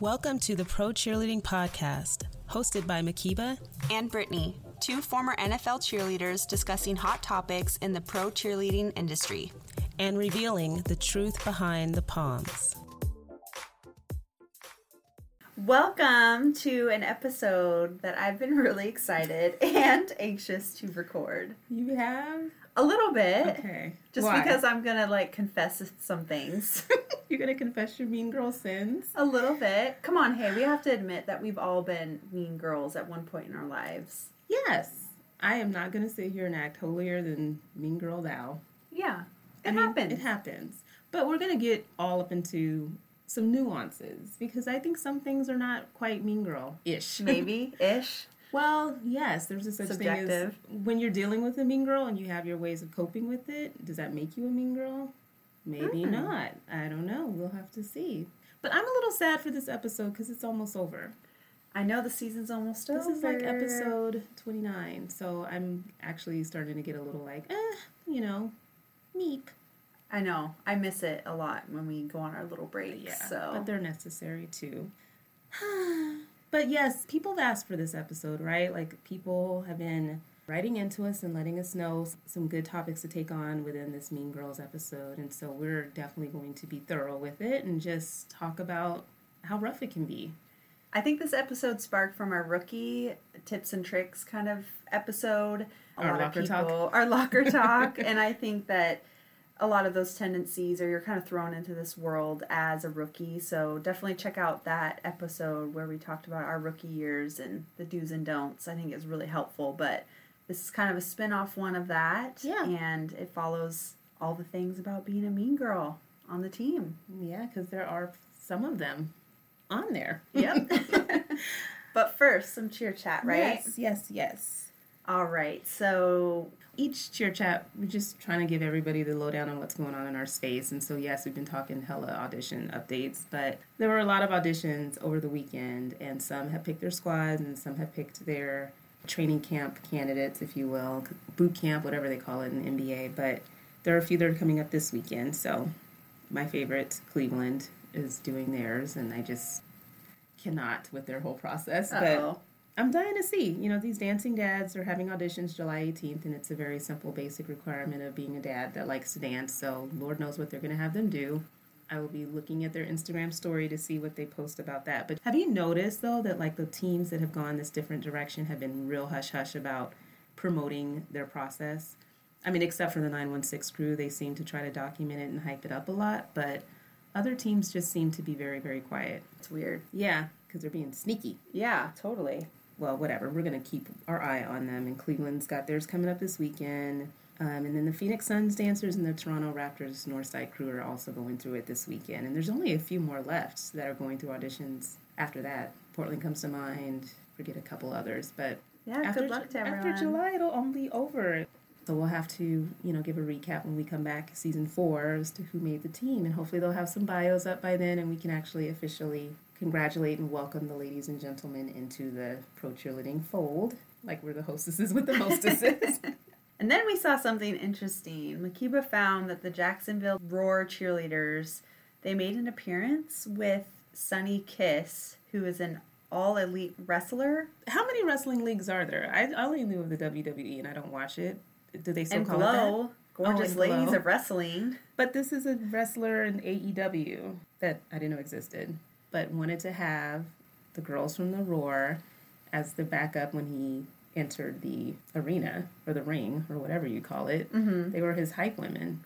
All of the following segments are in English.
Welcome to the Pro Cheerleading Podcast, hosted by Makiba and Brittany, two former NFL cheerleaders discussing hot topics in the pro cheerleading industry and revealing the truth behind the palms. Welcome to an episode that I've been really excited and anxious to record. You have? A little bit. Okay. Just Why? because I'm gonna like confess some things. You're gonna confess your mean girl sins? A little bit. Come on, hey, we have to admit that we've all been mean girls at one point in our lives. Yes. I am not gonna sit here and act holier than mean girl thou. Yeah. It I mean, happens. It happens. But we're gonna get all up into some nuances because I think some things are not quite mean girl ish. Maybe ish. Well, yes, there's a such Subjective. thing as when you're dealing with a mean girl and you have your ways of coping with it. Does that make you a mean girl? Maybe Hmm. not. I don't know. We'll have to see. But I'm a little sad for this episode because it's almost over. I know the season's almost over. This is like episode 29, so I'm actually starting to get a little like, eh, you know, meep. I know. I miss it a lot when we go on our little breaks. Yeah, So but they're necessary too. but yes, people have asked for this episode, right? Like people have been writing into us and letting us know some good topics to take on within this Mean Girls episode, and so we're definitely going to be thorough with it and just talk about how rough it can be. I think this episode sparked from our rookie tips and tricks kind of episode. A Our lot locker of talk. people, our locker talk, and I think that a lot of those tendencies or you're kind of thrown into this world as a rookie. So definitely check out that episode where we talked about our rookie years and the do's and don'ts. I think it's really helpful, but this is kind of a spin-off one of that. Yeah. And it follows all the things about being a mean girl on the team. Yeah, because there are some of them on there. Yep. but first, some cheer chat, right? Yes, yes, yes. All right. So each cheer chat, we're just trying to give everybody the lowdown on what's going on in our space. And so, yes, we've been talking hella audition updates, but there were a lot of auditions over the weekend, and some have picked their squads, and some have picked their training camp candidates, if you will, boot camp, whatever they call it in the NBA. But there are a few that are coming up this weekend. So, my favorite, Cleveland, is doing theirs, and I just cannot with their whole process. But Uh-oh. I'm dying to see. You know, these dancing dads are having auditions July 18th, and it's a very simple, basic requirement of being a dad that likes to dance. So, Lord knows what they're going to have them do. I will be looking at their Instagram story to see what they post about that. But have you noticed, though, that like the teams that have gone this different direction have been real hush hush about promoting their process? I mean, except for the 916 crew, they seem to try to document it and hype it up a lot. But other teams just seem to be very, very quiet. it's weird. Yeah, because they're being sneaky Yeah, totally. Well, whatever. We're going to keep our eye on them. And Cleveland's got theirs coming up this weekend. Um, and then the Phoenix Suns dancers and the Toronto Raptors Northside crew are also going through it this weekend. And there's only a few more left that are going through auditions after that. Portland comes to mind. Forget a couple others, but Yeah, after, good luck to everyone. after July, it'll all be over. So we'll have to, you know, give a recap when we come back season four as to who made the team, and hopefully they'll have some bios up by then, and we can actually officially congratulate and welcome the ladies and gentlemen into the pro cheerleading fold, like we're the hostesses with the mostesses. And then we saw something interesting. Makiba found that the Jacksonville Roar cheerleaders they made an appearance with Sonny Kiss, who is an all elite wrestler, How many wrestling leagues are there? I, I only knew of the WWE, and I don't watch it. Do they still and call it that? Glow, oh, gorgeous and ladies Glow. of wrestling. But this is a wrestler in AEW that I didn't know existed, but wanted to have the girls from the Roar as the backup when he entered the arena or the ring or whatever you call it. Mm-hmm. They were his hype women.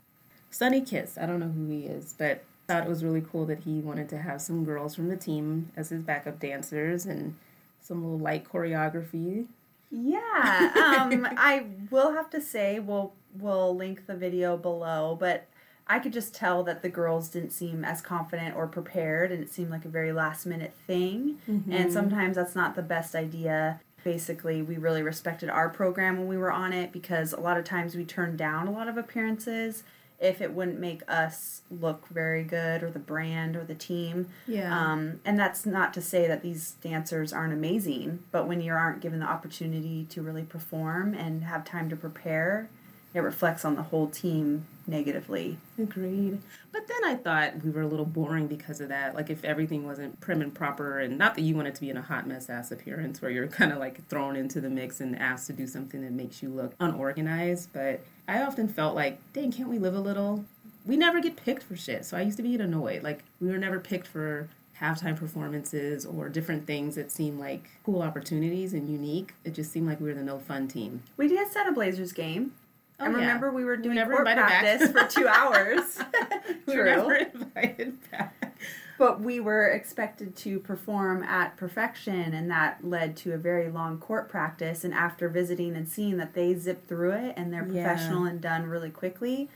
Sonny Kiss, I don't know who he is, but thought it was really cool that he wanted to have some girls from the team as his backup dancers and some little light choreography. Yeah, um, I will have to say we'll we'll link the video below, but I could just tell that the girls didn't seem as confident or prepared, and it seemed like a very last minute thing. And sometimes that's not the best idea. Basically, we really respected our program when we were on it because a lot of times we turned down a lot of appearances if it wouldn't make us look very good or the brand or the team. Yeah. Um, and that's not to say that these dancers aren't amazing, but when you aren't given the opportunity to really perform and have time to prepare, it reflects on the whole team negatively. Agreed. But then I thought we were a little boring because of that. Like if everything wasn't prim and proper, and not that you want it to be in a hot mess ass appearance where you're kind of like thrown into the mix and asked to do something that makes you look unorganized. But I often felt like, dang, can't we live a little? We never get picked for shit. So I used to be annoyed. Like we were never picked for halftime performances or different things that seemed like cool opportunities and unique. It just seemed like we were the no fun team. We danced at a Blazers game. Oh, I yeah. remember we were doing never court practice for two hours. We were never invited back. But we were expected to perform at perfection, and that led to a very long court practice. And after visiting and seeing that they zip through it and they're Yeah. professional and done really quickly,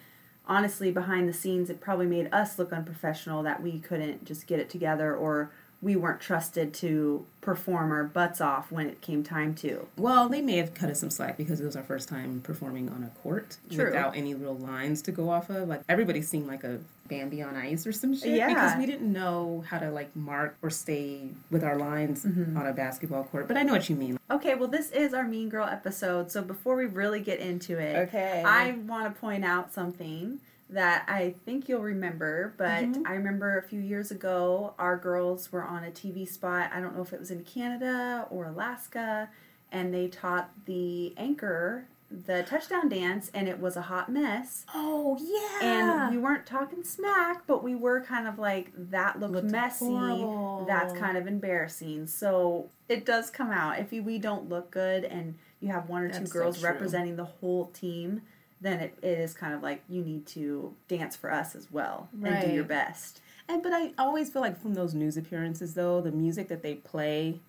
honestly, behind the scenes, it probably made us look unprofessional that we couldn't just get it together or we weren't trusted to perform our butts off when it came time to. Well, they may have cut us some slack because it was our first time performing on a court True. without any real lines to go off of. Like everybody seemed like a Bambi on ice or some shit Yeah. because we didn't know how to like mark or stay with our lines Mm-hmm. on a basketball court. But I know what you mean. Okay, well, this is our Mean Girl episode, so before we really get into it, Okay. I want to point out something that I think you'll remember, but Mm-hmm. I remember a few years ago, our girls were on a TV spot. I don't know if it was in Canada or Alaska, and they taught the anchor the touchdown dance, and it was a hot mess. Oh yeah. And we weren't talking smack, but we were kind of like, that looked, Looked messy. horrible. That's kind of embarrassing. So it does come out. If we don't look good and you have one or two That's so girls true. representing the whole team, then it, it is kind of like you need to dance for us as well and do your best. And but I always feel like from those news appearances though, the music that they play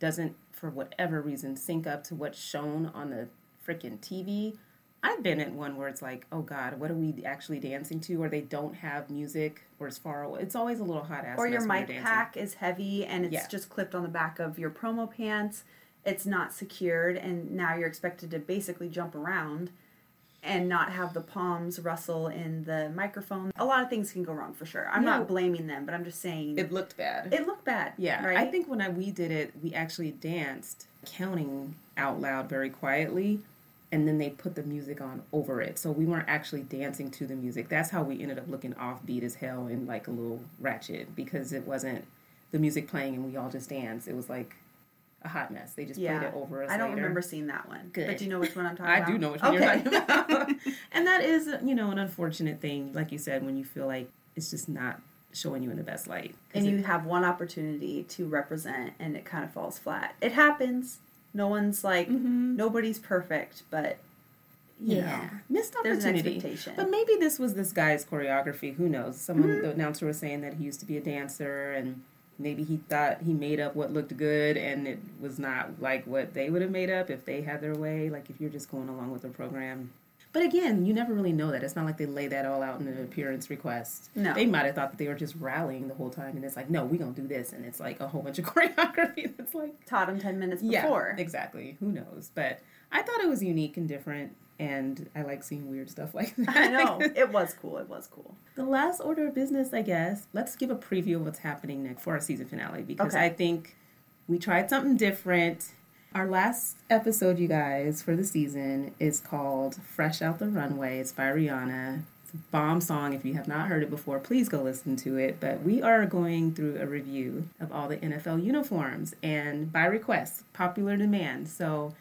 doesn't for whatever reason sync up to what's shown on the freaking TV. I've been at one where it's like, oh God, what are we actually dancing to? Or they don't have music, or it's far away. It's always a little hot ass. Or your mic pack is heavy and it's Yeah. just clipped on the back of your promo pants. It's not secured, and now you're expected to basically jump around and not have the palms rustle in the microphone. A lot of things can go wrong for sure. I'm Yeah. not blaming them, but I'm just saying It looked bad. it looked bad. Yeah, right. I think when I, we did it, we actually danced, counting out loud very quietly, and then they put the music on over it. So we weren't actually dancing to the music. That's how we ended up looking offbeat as hell and like a little ratchet because it wasn't the music playing and we all just danced. It was like a hot mess. They just yeah. played it over us. I don't later. remember seeing that one. Good. But do you know which one I'm talking I about? I do know which one okay. you're talking about. and that is, you know, an unfortunate thing, like you said, when you feel like it's just not showing you in the best light. and it- you have one opportunity to represent and it kind of falls flat. It happens. No one's like nobody's perfect, but you Mm-hmm. yeah, know, missed opportunity. expectation. But maybe this was this guy's choreography. Who knows? Someone, Mm-hmm. the announcer was saying that he used to be a dancer, and maybe he thought he made up what looked good, and it was not like what they would have made up if they had their way. Like if you're just going along with the program. But again, you never really know that. It's not like they lay that all out in an appearance request. No. They might have thought that they were just rallying the whole time, and it's like, no, we're gonna do this, and it's like a whole bunch of choreography that's like taught them 10 minutes before yeah, before. exactly. Who knows? But I thought it was unique and different, and I like seeing weird stuff like that. I know. It was cool. It was cool. the last order of business, I guess. Let's give a preview of what's happening next for our season finale because Okay. I think we tried something different. Our last episode, you guys, for the season is called "Fresh Out the Runway." It's by Rihanna. It's a bomb song. If you have not heard it before, please go listen to it. But we are going through a review of all the NFL uniforms and by request, popular demand. So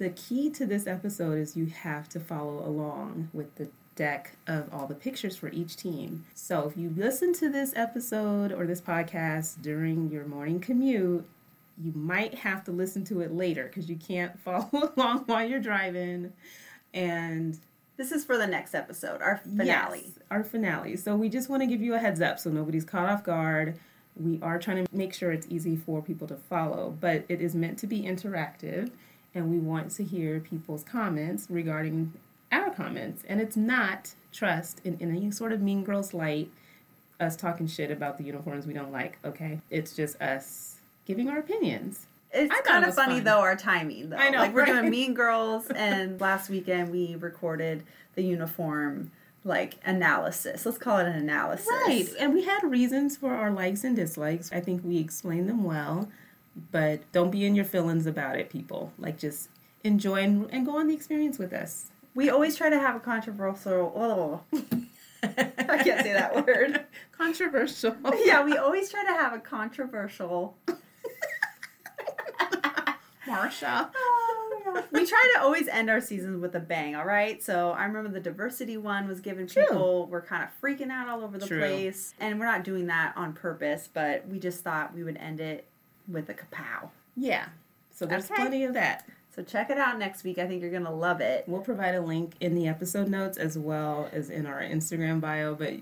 the key to this episode is you have to follow along with the deck of all the pictures for each team. So if you listen to this episode or this podcast during your morning commute, you might have to listen to it later because you can't follow along while you're driving. And This is for the next episode, our finale. Yes, our finale. So we just want to give you a heads up so nobody's caught off guard. We are trying to make sure it's easy for people to follow, but it is meant to be interactive and we want to hear people's comments regarding our comments. And it's not trust in, in any sort of mean girls light, us talking shit about the uniforms we don't like, okay? It's just us giving our opinions. It's kind of funny fun. though our timing though. I know, like we're right? doing Mean Girls, and last weekend we recorded the uniform like analysis. Let's call it an analysis. Right. And we had reasons for our likes and dislikes. I think we explained them well, but don't be in your feelings about it, people. Like just enjoy and, and go on the experience with us. We always try to have a controversial. Oh, I can't say that word. Controversial. Yeah, we always try to have a controversial. Marsha. Oh, we try to always end our seasons with a bang, all right? So I remember the diversity one was given people were kind of freaking out all over the True. place. And we're not doing that on purpose, but we just thought we would end it with a kapow. Yeah. So there's Okay. plenty of that. So check it out next week. I think you're going to love it. We'll provide a link in the episode notes as well as in our Instagram bio, but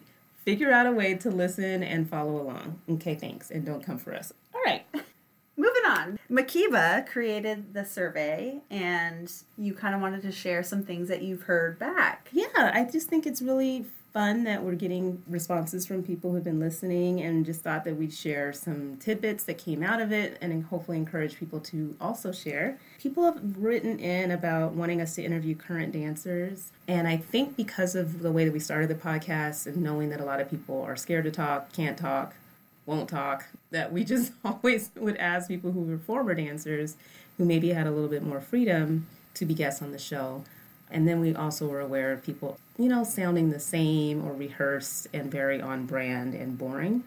figure out a way to listen and follow along. Okay, thanks. And don't come for us. All right. Moving on. Makiba created the survey and you kind of wanted to share some things that you've heard back. Yeah, I just think it's really fun that we're getting responses from people who've been listening and just thought that we'd share some tidbits that came out of it and hopefully encourage people to also share. People have written in about wanting us to interview current dancers. And I think because of the way that we started the podcast and knowing that a lot of people are scared to talk, can't talk, won't talk, that we just always would ask people who were former dancers who maybe had a little bit more freedom to be guests on the show. And then we also were aware of people, you know, sounding the same or rehearsed and very on brand and boring.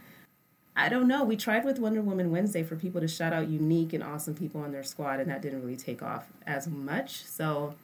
I don't know. We tried with Wonder Woman Wednesday for people to shout out unique and awesome people on their squad, and that didn't really take off as much. So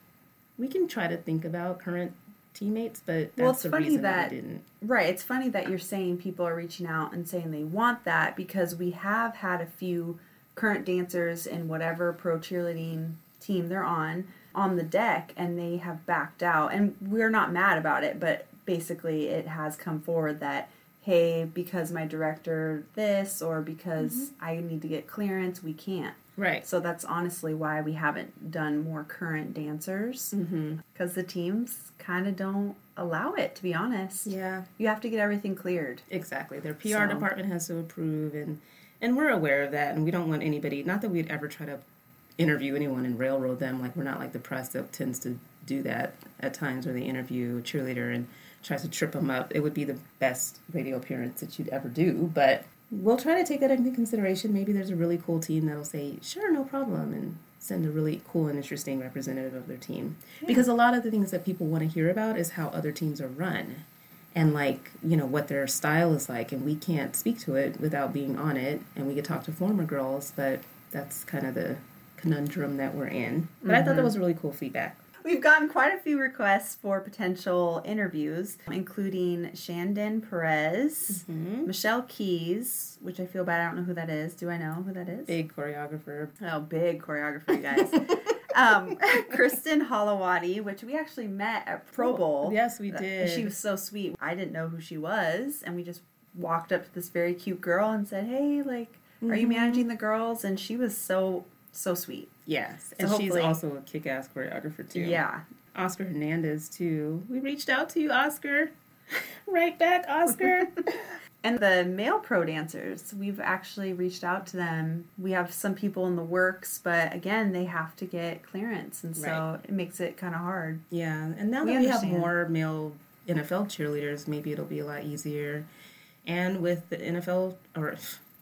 we can try to think about current teammates, but that's Well, it's the funny reason that- didn't. Right. It's funny that you're saying people are reaching out and saying they want that because we have had a few current dancers in whatever pro cheerleading team they're on on the deck and they have backed out. And we're not mad about it, but basically it has come forward that hey, because my director this or because mm-hmm. I need to get clearance, we can't. Right. So that's honestly why we haven't done more current dancers mm-hmm. because the teams kind of don't allow it, to be honest. Yeah. You have to get everything cleared. Exactly. Their PR So- department has to approve and and we're aware of that and we don't want anybody not that we'd ever try to interview anyone and railroad them like we're not like the press that tends to do that at times where they interview a cheerleader and tries to trip them up. It would be the best radio appearance that you'd ever do, but we'll try to take that into consideration. Maybe there's a really cool team that'll say, "Sure, no problem," and send a really cool and interesting representative of their team. Because a lot of the things that people want to hear about is how other teams are run and like you know what their style is like and we can't speak to it without being on it and we could talk to former girls but that's kind of the conundrum that we're in but i thought that mm-hmm. was really cool feedback We've gotten quite a few requests for potential interviews, including Shandon Perez, mm-hmm. Michelle Keys, which I feel bad. I don't know who that is. Do I know who that is? big choreographer Oh, big choreographer, you guys. um, Kristen Holowati, which we actually met at Pro oh, Bowl. yes we uh, did She was so sweet. I didn't know who she was, and we just walked up to this very cute girl and said, "Hey, like, are you mm-hmm. managing the girls?" And she was so so sweet. yes So and she's also a kick-ass choreographer too Yeah. oscar hernandez too we reached out to you oscar right back oscar And the male pro dancers, we've actually reached out to them. We have some people in the works, but again, they have to get clearance, and so Right. it makes it kind of hard. Yeah, and now We that we have more male NFL cheerleaders, maybe it'll be a lot easier. And with the NFL or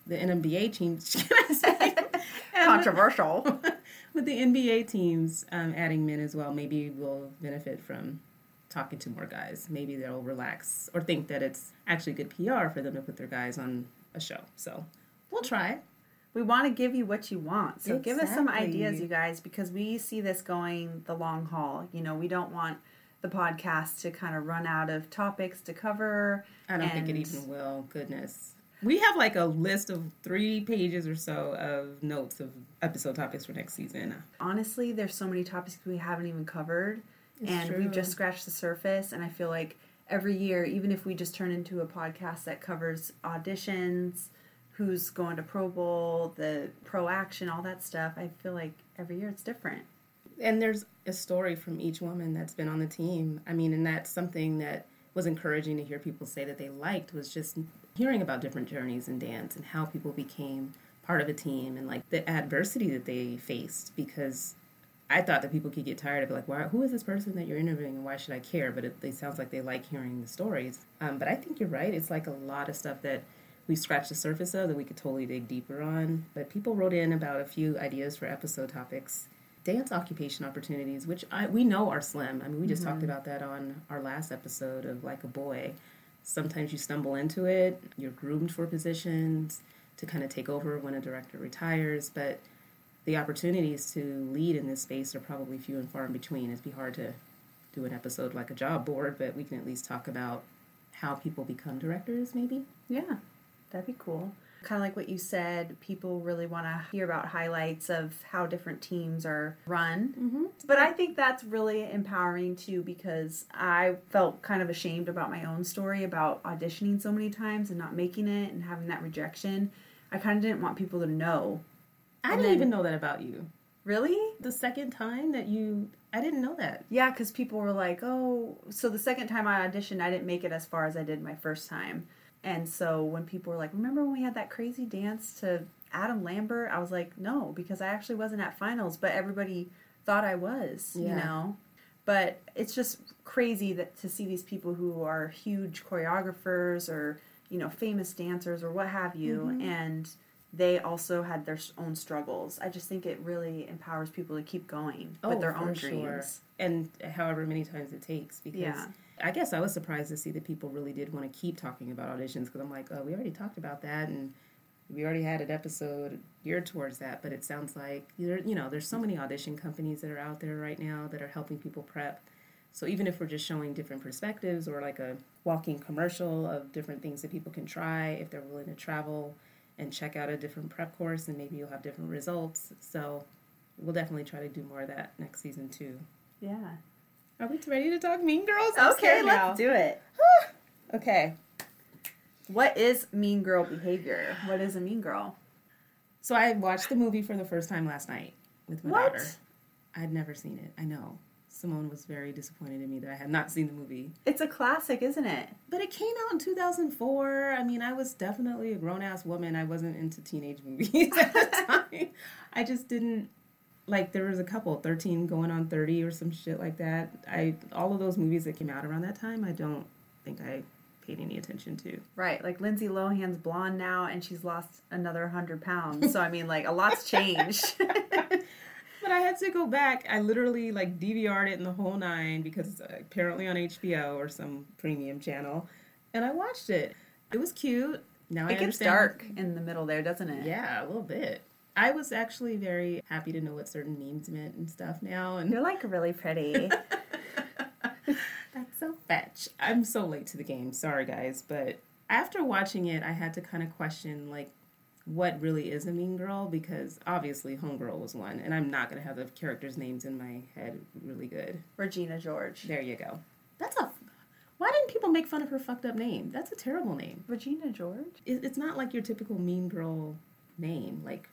the NBA teams, And Controversial. with the NBA teams um, adding men as well, maybe we'll benefit from talking to more guys. Maybe they'll relax or think that it's actually good PR for them to put their guys on a show. So we'll try. we want to give you what you want. So give us some ideas, you guys, because we see this going the long haul. You know, we don't want the podcast to kind of run out of topics to cover. I don't think it even will. Goodness. We have like a list of three pages or so of notes of episode topics for next season. honestly, there's so many topics we haven't even covered, It's and we've just scratched the surface. And I feel like every year, even if we just turn into a podcast that covers auditions, who's going to Pro Bowl, the pro action, all that stuff, I feel like every year it's different. And there's a story from each woman that's been on the team. I mean, and that's something that was encouraging to hear people say that they liked was just hearing about different journeys in dance and how people became part of a team and like the adversity that they faced because I thought that people could get tired of like, why, who is this person that you're interviewing and why should I care? But it, it sounds like they like hearing the stories. Um, but I think you're right. It's like a lot of stuff that we scratched the surface of that we could totally dig deeper on. But people wrote in about a few ideas for episode topics. dance occupation opportunities, which I, we know are slim. I mean, we just talked about that on our last episode of Like a Boy. Sometimes you stumble into it, you're groomed for positions to kind of take over when a director retires, but the opportunities to lead in this space are probably few and far in between. It'd be hard to do an episode like a job board, but we can at least talk about how people become directors, maybe. Yeah, that'd be cool. Kind of like what you said, people really want to hear about highlights of how different teams are run. Mm-hmm. But I think that's really empowering too because I felt kind of ashamed about my own story about auditioning so many times and not making it and having that rejection. I kind of didn't want people to know. I And didn't then- even know that about you. Really? The second time that you, I didn't know that. Yeah, because people were like, oh, so the second time I auditioned, I didn't make it as far as I did my first time. And so when people were like, remember when we had that crazy dance to Adam Lambert? I was like, no, because I actually wasn't at finals, but everybody thought I was, you know? But it's just crazy that to see these people who are huge choreographers or, you know, famous dancers or what have you, Mm-hmm. and they also had their own struggles. I just think it really empowers people to keep going with oh, their Oh, own sure. dreams. And however many times it takes. Because Yeah. I guess I was surprised to see that people really did want to keep talking about auditions because I'm like, oh, we already talked about that and we already had an episode geared towards that. But it sounds like, you know, there's so many audition companies that are out there right now that are helping people prep. So even if we're just showing different perspectives or like a walking commercial of different things that people can try if they're willing to travel and check out a different prep course and maybe you'll have different results. So we'll definitely try to do more of that next season too. Yeah. Are we ready to talk Mean Girls? I'm Okay, now. let's do it. Okay. What is mean girl behavior? What is a mean girl? So I watched the movie for the first time last night with my What? daughter. I'd never seen it. I know. Simone was very disappointed in me that I had not seen the movie. It's a classic, isn't it? But it came out in 2004. I mean, I was definitely a grown ass woman. I wasn't into teenage movies at the time. I just didn't like there was a couple 13 going on 30 or some shit like that. I all of those movies that came out around that time, I don't think I paid any attention to. Right. Like Lindsay Lohan's blonde now and she's lost another 100 pounds. So, I mean, like, a lot's changed. But I had to go back. I literally like DVR'd it in the whole nine because it's uh, apparently on HBO or some premium channel, and I watched it. It was cute. Now I it gets understand- dark in the middle there, doesn't it? Yeah, a little bit. I was actually very happy to know what certain names meant and stuff now, and You're like really pretty. that's so fetch. I'm so late to the game. Sorry, guys, but after watching it, I had to kind of question like what really is a mean girl because obviously Homegirl was one, and I'm not gonna have the characters' names in my head really good. Regina George. There you go. That's a. Why didn't people make fun of her fucked up name? That's a terrible name. Regina George? It, it's not like your typical mean girl name. Like,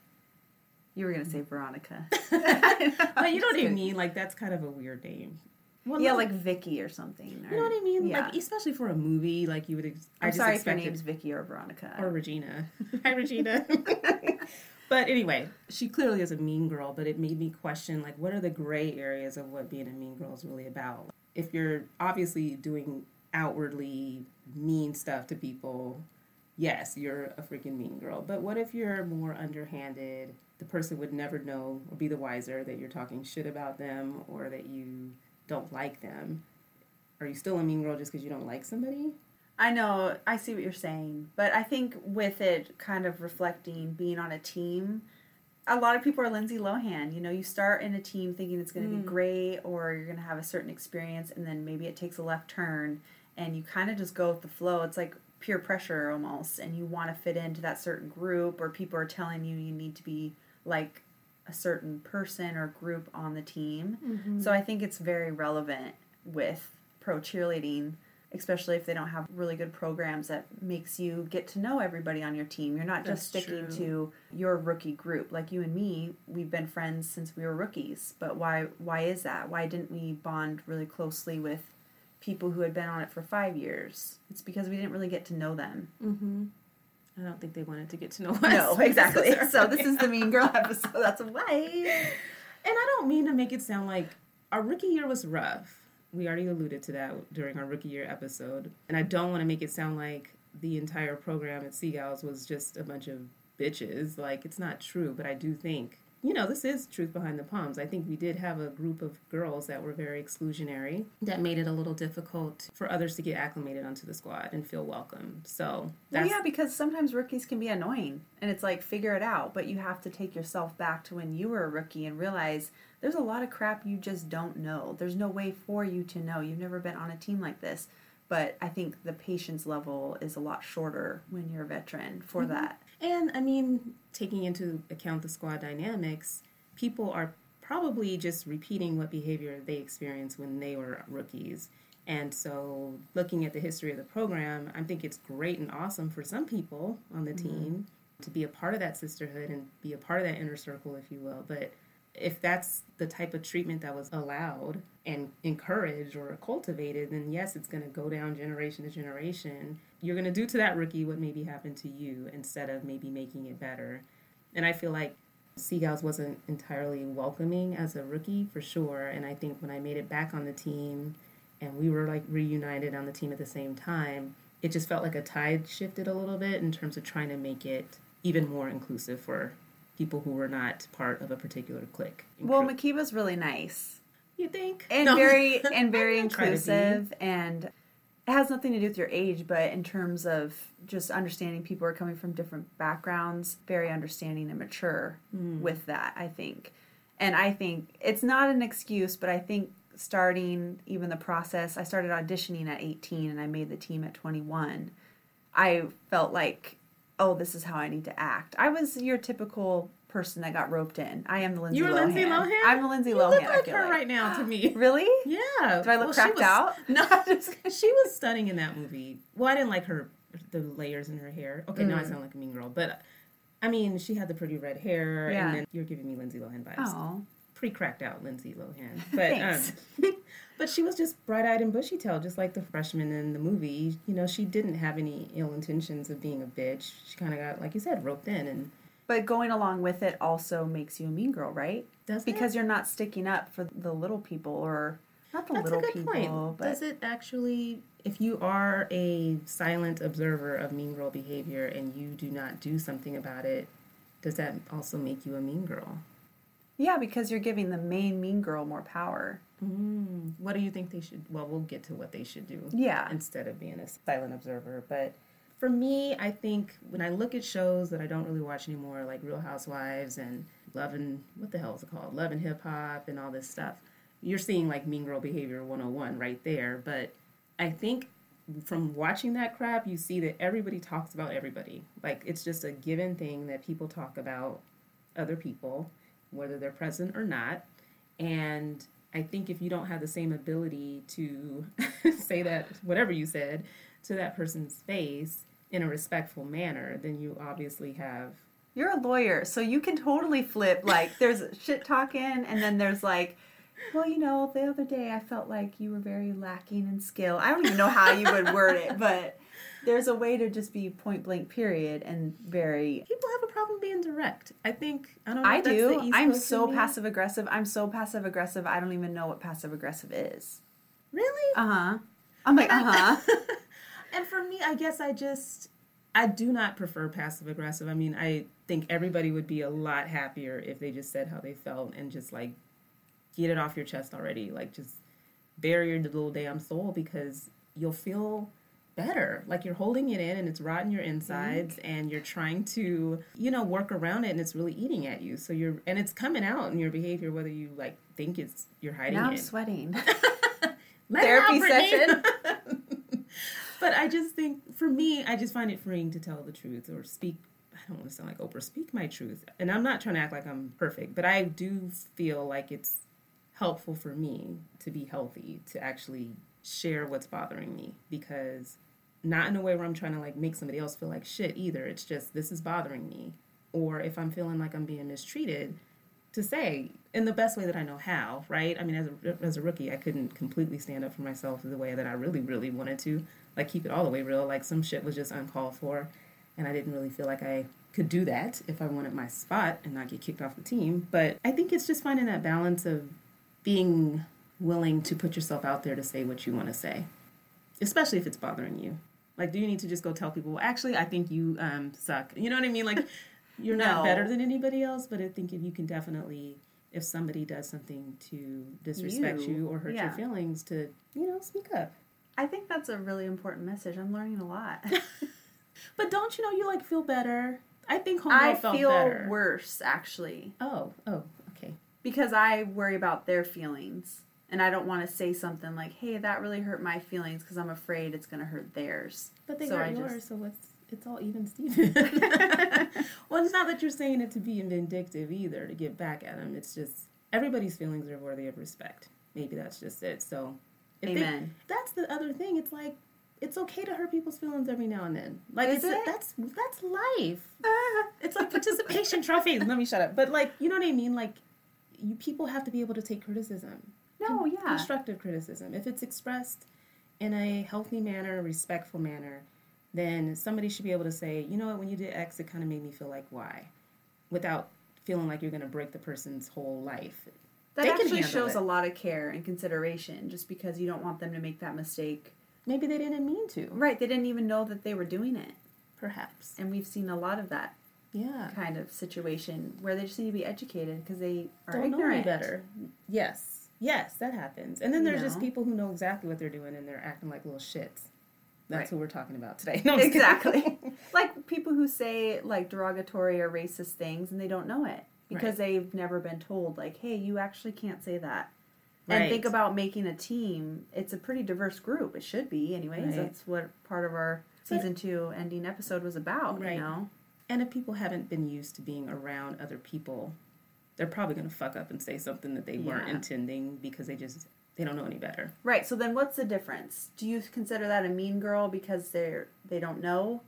You were going to say Veronica. but you know what I mean. Like, that's kind of a weird name. Well, Yeah, no, like Vicky or something. you know what I mean. Yeah. Like, especially for a movie, like you would. Ex- I I'm just sorry if your name's Vicky or Veronica. or Regina. Hi, Regina. but anyway, she clearly is a mean girl, but it made me question like, what are the gray areas of what being a mean girl is really about? If you're obviously doing outwardly mean stuff to people, yes, you're a freaking mean girl. But what if you're more underhanded? The person would never know or be the wiser that you're talking shit about them or that you don't like them. Are you still a mean girl just because you don't like somebody? I know, I see what you're saying, but I think with it kind of reflecting being on a team, a lot of people are Lindsay Lohan. You know, you start in a team thinking it's going to be hmm. great or you're going to have a certain experience, and then maybe it takes a left turn and you kind of just go with the flow. It's like peer pressure almost, and you want to fit into that certain group, or people are telling you you need to be like a certain person or group on the team. So I think it's very relevant with pro cheerleading especially if they don't have really good programs that makes you get to know everybody on your team. You're not just That's sticking true. to your rookie group. Like you and me, we've been friends since we were rookies. But why why is that? Why didn't we bond really closely with people who had been on it for 5 years? It's because we didn't really get to know them. Mm-hmm. I don't think they wanted to get to know us. No, exactly. So this is the Mean Girl episode. That's why. And I don't mean to make it sound like our rookie year was rough. We already alluded to that during our rookie year episode. And I don't want to make it sound like the entire program at Sea Gals was just a bunch of bitches. Like, it's not true, but I do think you know, this is truth behind the palms. I think we did have a group of girls that were very exclusionary that made it a little difficult for others to get acclimated onto the squad and feel welcome. So, well, yeah, because sometimes rookies can be annoying and it's like figure it out, but you have to take yourself back to when you were a rookie and realize there's a lot of crap you just don't know. There's no way for you to know. You've never been on a team like this. But I think the patience level is a lot shorter when you're a veteran for mm-hmm. that. And I mean, taking into account the squad dynamics, people are probably just repeating what behavior they experienced when they were rookies. And so, looking at the history of the program, I think it's great and awesome for some people on the mm-hmm. team to be a part of that sisterhood and be a part of that inner circle, if you will. But if that's the type of treatment that was allowed and encouraged or cultivated, then yes, it's going to go down generation to generation. You're going to do to that rookie what maybe happened to you instead of maybe making it better. And I feel like Sea Gals wasn't entirely welcoming as a rookie for sure. And I think when I made it back on the team and we were like reunited on the team at the same time, it just felt like a tide shifted a little bit in terms of trying to make it even more inclusive for people who were not part of a particular clique. Well, Makiba's really nice. You think? And no. very and very inclusive and it has nothing to do with your age, but in terms of just understanding people are coming from different backgrounds, very understanding and mature mm. with that, I think. And I think it's not an excuse, but I think starting even the process, I started auditioning at 18 and I made the team at 21. I felt like oh, this is how I need to act. I was your typical person that got roped in. I am the Lindsay You're Lohan. Lindsay Lohan? I'm the Lindsay you Lohan. look like her like. right now to me. really? Yeah. Do I look well, cracked was, out? No, she was stunning in that movie. Well, I didn't like her the layers in her hair. Okay, mm. now I mm. sound like a mean girl, but I mean, she had the pretty red hair, yeah. and then you're giving me Lindsay Lohan vibes. Oh. Pretty cracked out Lindsay Lohan, but um, but she was just bright eyed and bushy tailed, just like the freshman in the movie. You know, she didn't have any ill intentions of being a bitch. She kind of got, like you said, roped in and. But going along with it also makes you a mean girl, right? Does because it? you're not sticking up for the little people or not the That's little a good people. Point. But Does it actually, if you are a silent observer of mean girl behavior and you do not do something about it, does that also make you a mean girl? Yeah, because you're giving the main mean girl more power. Mm. What do you think they should? Well, we'll get to what they should do. Yeah. Instead of being a silent observer. But for me, I think when I look at shows that I don't really watch anymore, like Real Housewives and Love and what the hell is it called? Love and Hip Hop and all this stuff, you're seeing like Mean Girl Behavior 101 right there. But I think from watching that crap, you see that everybody talks about everybody. Like it's just a given thing that people talk about other people whether they're present or not. And I think if you don't have the same ability to say that, whatever you said, to that person's face in a respectful manner, then you obviously have. You're a lawyer, so you can totally flip. Like, there's shit talking, and then there's like, well, you know, the other day I felt like you were very lacking in skill. I don't even know how you would word it, but there's a way to just be point blank period and very people have a problem being direct i think i don't know i do i'm so passive aggressive i'm so passive aggressive i don't even know what passive aggressive is really uh-huh i'm like uh-huh and for me i guess i just i do not prefer passive aggressive i mean i think everybody would be a lot happier if they just said how they felt and just like get it off your chest already like just bury your little damn soul because you'll feel better. Like you're holding it in and it's rotting your insides mm-hmm. and you're trying to, you know, work around it and it's really eating at you. So you're and it's coming out in your behavior whether you like think it's you're hiding now it. I'm sweating. Therapy session. but I just think for me, I just find it freeing to tell the truth or speak I don't want to sound like Oprah, speak my truth. And I'm not trying to act like I'm perfect, but I do feel like it's helpful for me to be healthy, to actually share what's bothering me because not in a way where I'm trying to like make somebody else feel like shit either. It's just this is bothering me. Or if I'm feeling like I'm being mistreated, to say in the best way that I know how, right? I mean, as a, as a rookie, I couldn't completely stand up for myself the way that I really, really wanted to. Like, keep it all the way real. Like, some shit was just uncalled for. And I didn't really feel like I could do that if I wanted my spot and not get kicked off the team. But I think it's just finding that balance of being willing to put yourself out there to say what you want to say, especially if it's bothering you. Like, do you need to just go tell people, well, actually, I think you um, suck? You know what I mean? Like, you're not No. better than anybody else, but I think if you can definitely, if somebody does something to disrespect You, you, or hurt your feelings, to you know speak up. I think that's a really important message. I'm learning a lot. But don't you know you like feel better? I think homegirl I felt feel better. worse actually Oh, oh, okay. because I worry about their feelings and I don't want to say something like, "Hey, that really hurt my feelings" because I'm afraid it's going to hurt theirs. But they So hurt I yours, just- so it's it's all even, Steven. well, it's not that you're saying it to be vindictive either, to get back at them. It's just everybody's feelings are worthy of respect. Maybe that's just it. So, if they- Amen. that's the other thing. It's like it's okay to hurt people's feelings every now and then. Like Is it's it? that's that's life. it's like participation trophies. Let me shut up. But like you know what I mean? Like you people have to be able to take criticism. No, Con- yeah. Constructive criticism. If it's expressed in a healthy manner, respectful manner, then somebody should be able to say, you know what, when you did X, it kind of made me feel like Y, without feeling like you're going to break the person's whole life. That They actually shows it. a lot of care and consideration just because you don't want them to make that mistake. Maybe they didn't mean to. Right, they didn't even know that they were doing it. Perhaps. And we've seen a lot of that Yeah. kind of situation where they just need to be educated because they are Don't know ignorant. any better. Yes. Yes, that happens. And then You there's just people who know exactly what they're doing and they're acting like little shits. That's Right. who we're talking about today. No, I'm just kidding. Exactly. like people who say like derogatory or racist things and they don't know it because they've never been told like, "Hey, you actually can't say that." Right. And think about making a team. It's a pretty diverse group. It should be, anyways. Right. That's what part of our season two ending episode was about. Right. You know. And if people haven't been used to being around other people, they're probably going to fuck up and say something that they weren't intending because they just they don't know any better. Right. So then, what's the difference? Do you consider that a mean girl because they're they don't know,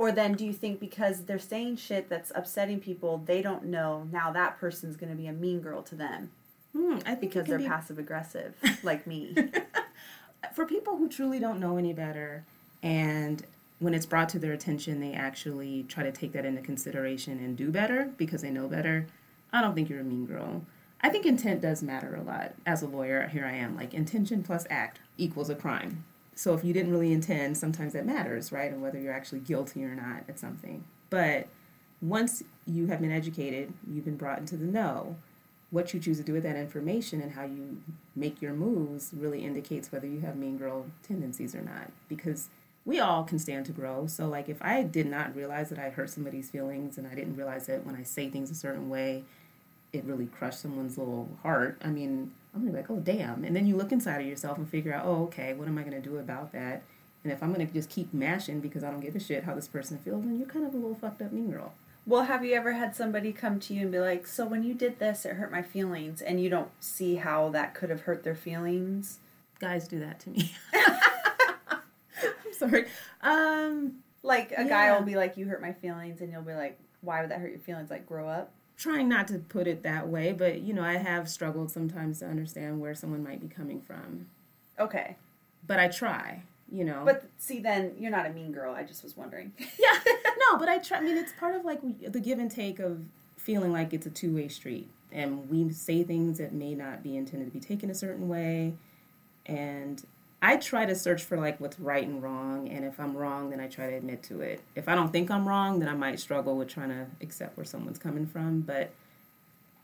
or then do you think because they're saying shit that's upsetting people, they don't know now that person's going to be a mean girl to them? Hmm, I think because they're be- passive aggressive like me. for people who truly don't know any better and when it's brought to their attention they actually try to take that into consideration and do better because they know better i don't think you're a mean girl. I think intent does matter a lot. As a lawyer here i am like intention plus act equals a crime so if you didn't really intend sometimes that matters right? And whether you're actually guilty or not at something. But once you have been educated you've been brought into the know what you choose to do with that information and how you make your moves really indicates whether you have mean girl tendencies or not. Because we all can stand to grow. So like if i did not realize that i hurt somebody's feelings and i didn't realize that when i say things a certain way it really crushed someone's little heart i mean i'm gonna be like oh damn and then you look inside of yourself and figure out oh okay what am i gonna do about that and if i'm gonna just keep mashing because i don't give a shit how this person feels then you're kind of a little fucked up mean girl well, have you ever had somebody come to you and be like, "So when you did this, it hurt my feelings," and you don't see how that could have hurt their feelings? guys do that to me i'm sorry um Like a guy will be like, "You hurt my feelings," and you'll be like, "Why would that hurt your feelings?" Like, grow up. Trying not to put it that way, but you know, I have struggled sometimes to understand where someone might be coming from. Okay. But I try, you know. But see, then you're not a mean girl. I just was wondering. yeah, no, but I try. I mean, it's part of like the give and take of feeling like it's a two way street, and we say things that may not be intended to be taken a certain way, and I try to search for like what's right and wrong, and if I'm wrong, then I try to admit to it. If I don't think I'm wrong, then I might struggle with trying to accept where someone's coming from, but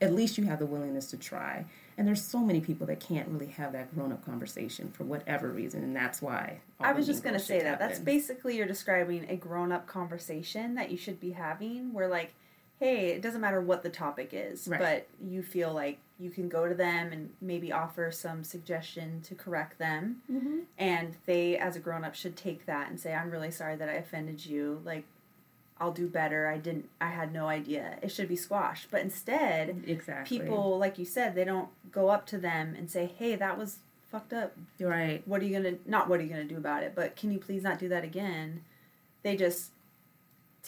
at least you have the willingness to try. And there's so many people that can't really have that grown up conversation for whatever reason, and that's why. I was just gonna say that. That's basically you're describing a grown up conversation that you should be having where like, hey, it doesn't matter what the topic is, Right. but you feel like you can go to them and maybe offer some suggestion to correct them. Mm-hmm. And they as a grown up should take that and say, I'm really sorry that I offended you. Like I'll do better. I didn't I had no idea. It should be squashed. But instead, Exactly. people like you said, they don't go up to them and say, "Hey, that was fucked up right. what are you gonna not what are you gonna do about it but can you please not do that again they just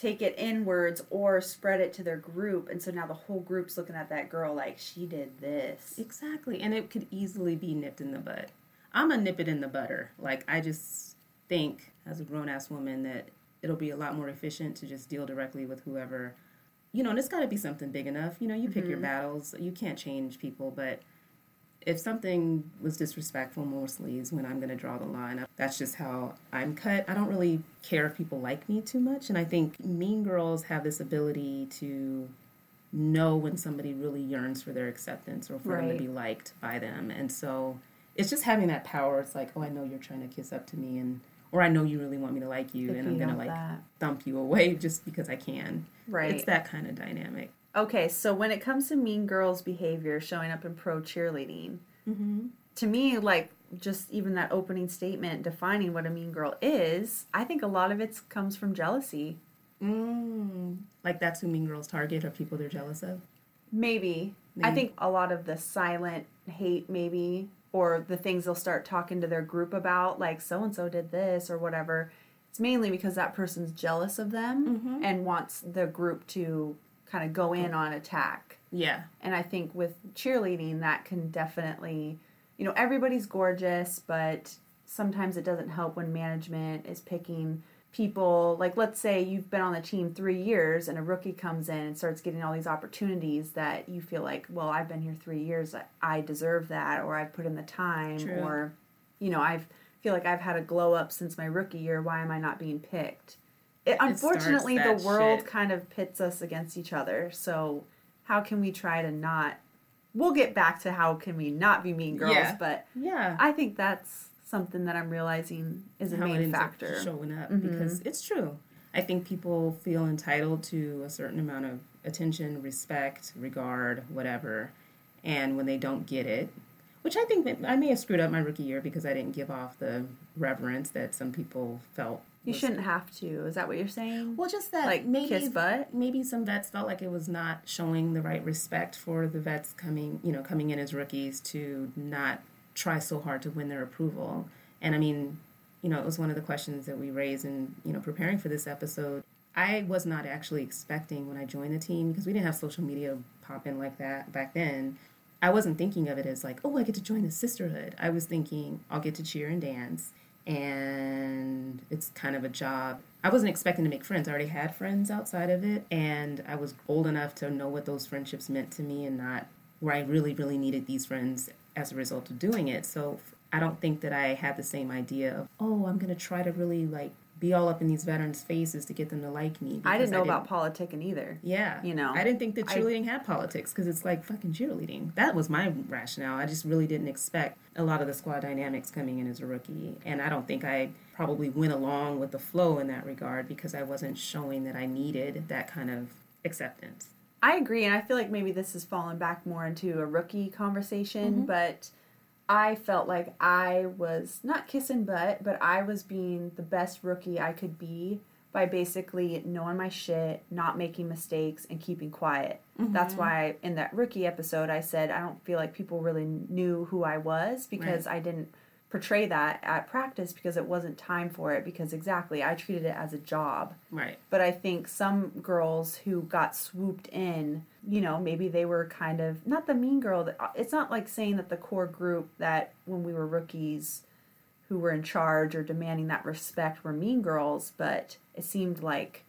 take it inwards or spread it to their group and so now the whole group's looking at that girl like she did this Exactly. And it could easily be nipped in the bud. I'm a nip it in the butter. Like, I just think, as a grown ass woman, that it'll be a lot more efficient to just deal directly with whoever, you know, and it's got to be something big enough. You know, you pick your mm-hmm. battles. You can't change people, but if something was disrespectful, mostly is when I'm going to draw the line. Up. That's just how I'm cut. I don't really care if people like me too much. And I think mean girls have this ability to know when somebody really yearns for their acceptance or for them to be liked by them. And so it's just having that power. It's like, oh, I know you're trying to kiss up to me, and or I know you really want me to like you, They and I'm to like that. thump you away just because I can. Right. It's that kind of dynamic. Okay, so when it comes to mean girls' behavior showing up in pro cheerleading, to me, like just even that opening statement defining what a mean girl is, I think a lot of it comes from jealousy. Mm. Like that's who Mean Girls target are people they're jealous of. Maybe. I think a lot of the silent hate, maybe, or the things they'll start talking to their group about, like so and so did this or whatever, it's mainly because that person's jealous of them and wants the group to kind of go in on attack. Yeah. And I think with cheerleading, that can definitely, you know, everybody's gorgeous, but sometimes it doesn't help when management is picking people. Like, let's say you've been on the team three years and a rookie comes in and starts getting all these opportunities that you feel like, well, I've been here three years, I- deserve that, or I've put in the time, True. or, you know, I feel like I've had a glow up since my rookie year. Why am I not being picked? It, unfortunately, the world shit. kind of pits us against each other. So, how can we try to not? We'll get back to how can we not be mean girls, Yeah. but Yeah. I think that's something that I'm realizing is a how main factor. Mm-hmm. showing up because it's true. I think people feel entitled to a certain amount of attention, respect, regard, whatever, and when they don't get it, which I think I may have screwed up my rookie year because I didn't give off the reverence that some people felt. You shouldn't have to. Is that what you're saying? Well, just that Like, maybe kiss butt? Maybe some vets felt like it was not showing the right respect for the vets coming, you know, coming in as rookies to not try so hard to win their approval. And I mean, you know, it was one of the questions that we raised in, you know, preparing for this episode. I was not actually expecting when I joined the team because we didn't have social media pop in like that back then. I wasn't thinking of it as like, oh, I get to join the sisterhood. I was thinking I'll get to cheer and dance, and it's kind of a job. I wasn't expecting to make friends. I already had friends outside of it, and I was old enough to know what those friendships meant to me and not where I really, really needed these friends as a result of doing it. So I don't think that I had the same idea of, oh, I'm going to try to really like be all up in these veterans' faces to get them to like me. I didn't know about politicking either. yeah. You know, I didn't think that I- cheerleading had politics because it's like fucking cheerleading. That was my rationale. I just really didn't expect a lot of the squad dynamics coming in as a rookie. And I don't think I probably went along with the flow in that regard because I wasn't showing that I needed that kind of acceptance. I agree, and I feel like maybe this has fallen back more into a rookie conversation, Mm-hmm. but I felt like I was not kissing butt, but I was being the best rookie I could be by basically knowing my shit, not making mistakes, and keeping quiet. That's Mm-hmm. why in that rookie episode I said I don't feel like people really knew who I was because I didn't portray that at practice because it wasn't time for it because exactly I treated it as a job. Right. But I think some girls who got swooped in, you know, maybe they were kind of not the mean girl. that- uh, It's not like saying that the core group that when we were rookies who were in charge or demanding that respect were mean girls, but it seemed like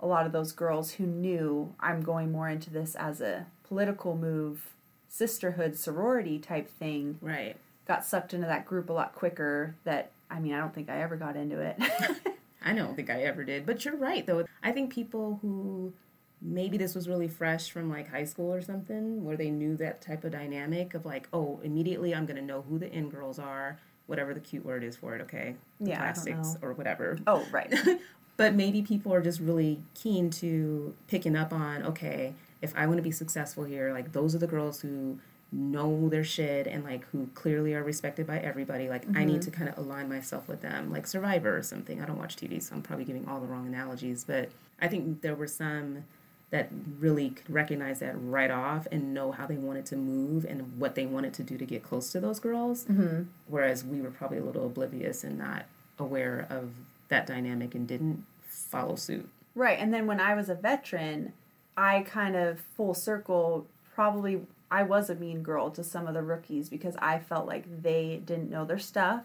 a lot of those girls who knew I'm going more into this as a political move, sisterhood, sorority type thing, Right. Got sucked into that group a lot quicker that I mean, I don't think I ever got into it. I don't think I ever did. But you're right, though. I think people who maybe this was really fresh from like high school or something, where they knew that type of dynamic of like, oh, immediately I'm going to know who the in girls are, whatever the cute word is for it, okay? The Yeah, Plastics or whatever. oh, right. But maybe people are just really keen to picking up on, okay, if I want to be successful here, like those are the girls who know their shit and like who clearly are respected by everybody. Like I need to kind of align myself with them, like Survivor or something. I don't watch TV, so I'm probably giving all the wrong analogies, but I think there were some that really could recognize that right off and know how they wanted to move and what they wanted to do to get close to those girls. Mm-hmm. Whereas we were probably a little oblivious and not aware of that dynamic and didn't follow suit. Right. And then when I was a veteran, I kind of full circle probably I was a mean girl to some of the rookies because I felt like they didn't know their stuff.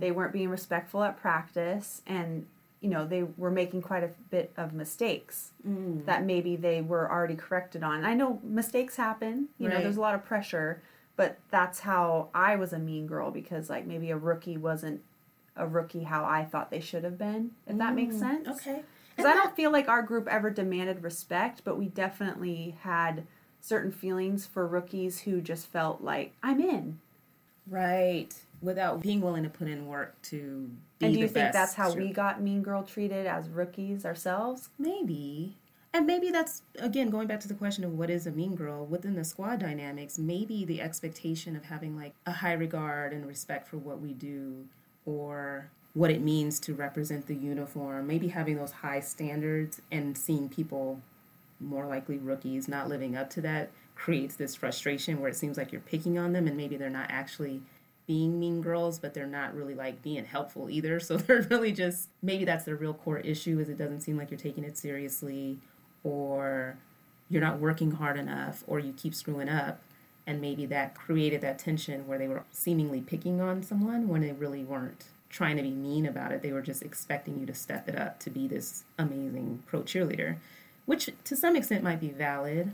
They weren't being respectful at practice and you know, they were making quite a bit of mistakes that maybe they were already corrected on. I know mistakes happen, you know, there's a lot of pressure, but that's how I was a mean girl because like maybe a rookie wasn't a rookie how I thought they should have been, if that makes sense. Mm, Okay. Because I don't feel like our group ever demanded respect, but we definitely had certain feelings for rookies who just felt like I'm in. Right. Without being willing to put in work to be and do you think that's how we got mean girl treated as rookies ourselves? Maybe. And maybe that's, again, going back to the question of what is a mean girl within the squad dynamics, maybe the expectation of having like a high regard and respect for what we do or what it means to represent the uniform, maybe having those high standards and seeing people, more likely rookies, not living up to that creates this frustration where it seems like you're picking on them and maybe they're not actually being mean girls, but they're not really like being helpful either. So they're really just maybe that's their real core issue is it doesn't seem like you're taking it seriously or you're not working hard enough or you keep screwing up and maybe that created that tension where they were seemingly picking on someone when they really weren't trying to be mean about it. They were just expecting you to step it up to be this amazing pro cheerleader, which to some extent might be valid.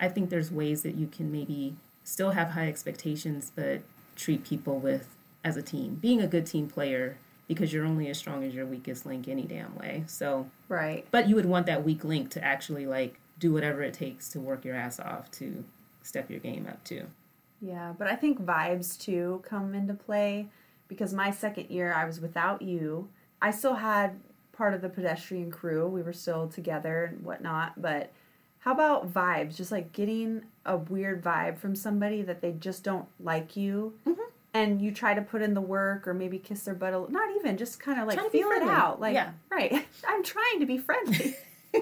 I think there's ways that you can maybe still have high expectations but treat people with as a team. Being a good team player because you're only as strong as your weakest link any damn way. So, Right. but you would want that weak link to actually like do whatever it takes to work your ass off to step your game up too. Yeah, but I think vibes too come into play because my second year I was without you. I still had part of the pedestrian crew. We were still together and whatnot, but how about vibes? Just like getting a weird vibe from somebody that they just don't like you. And you try to put in the work or maybe kiss their butt a little, not even, just kind of like Trying to be feel it out. Like, Yeah. right. I'm trying to be friendly.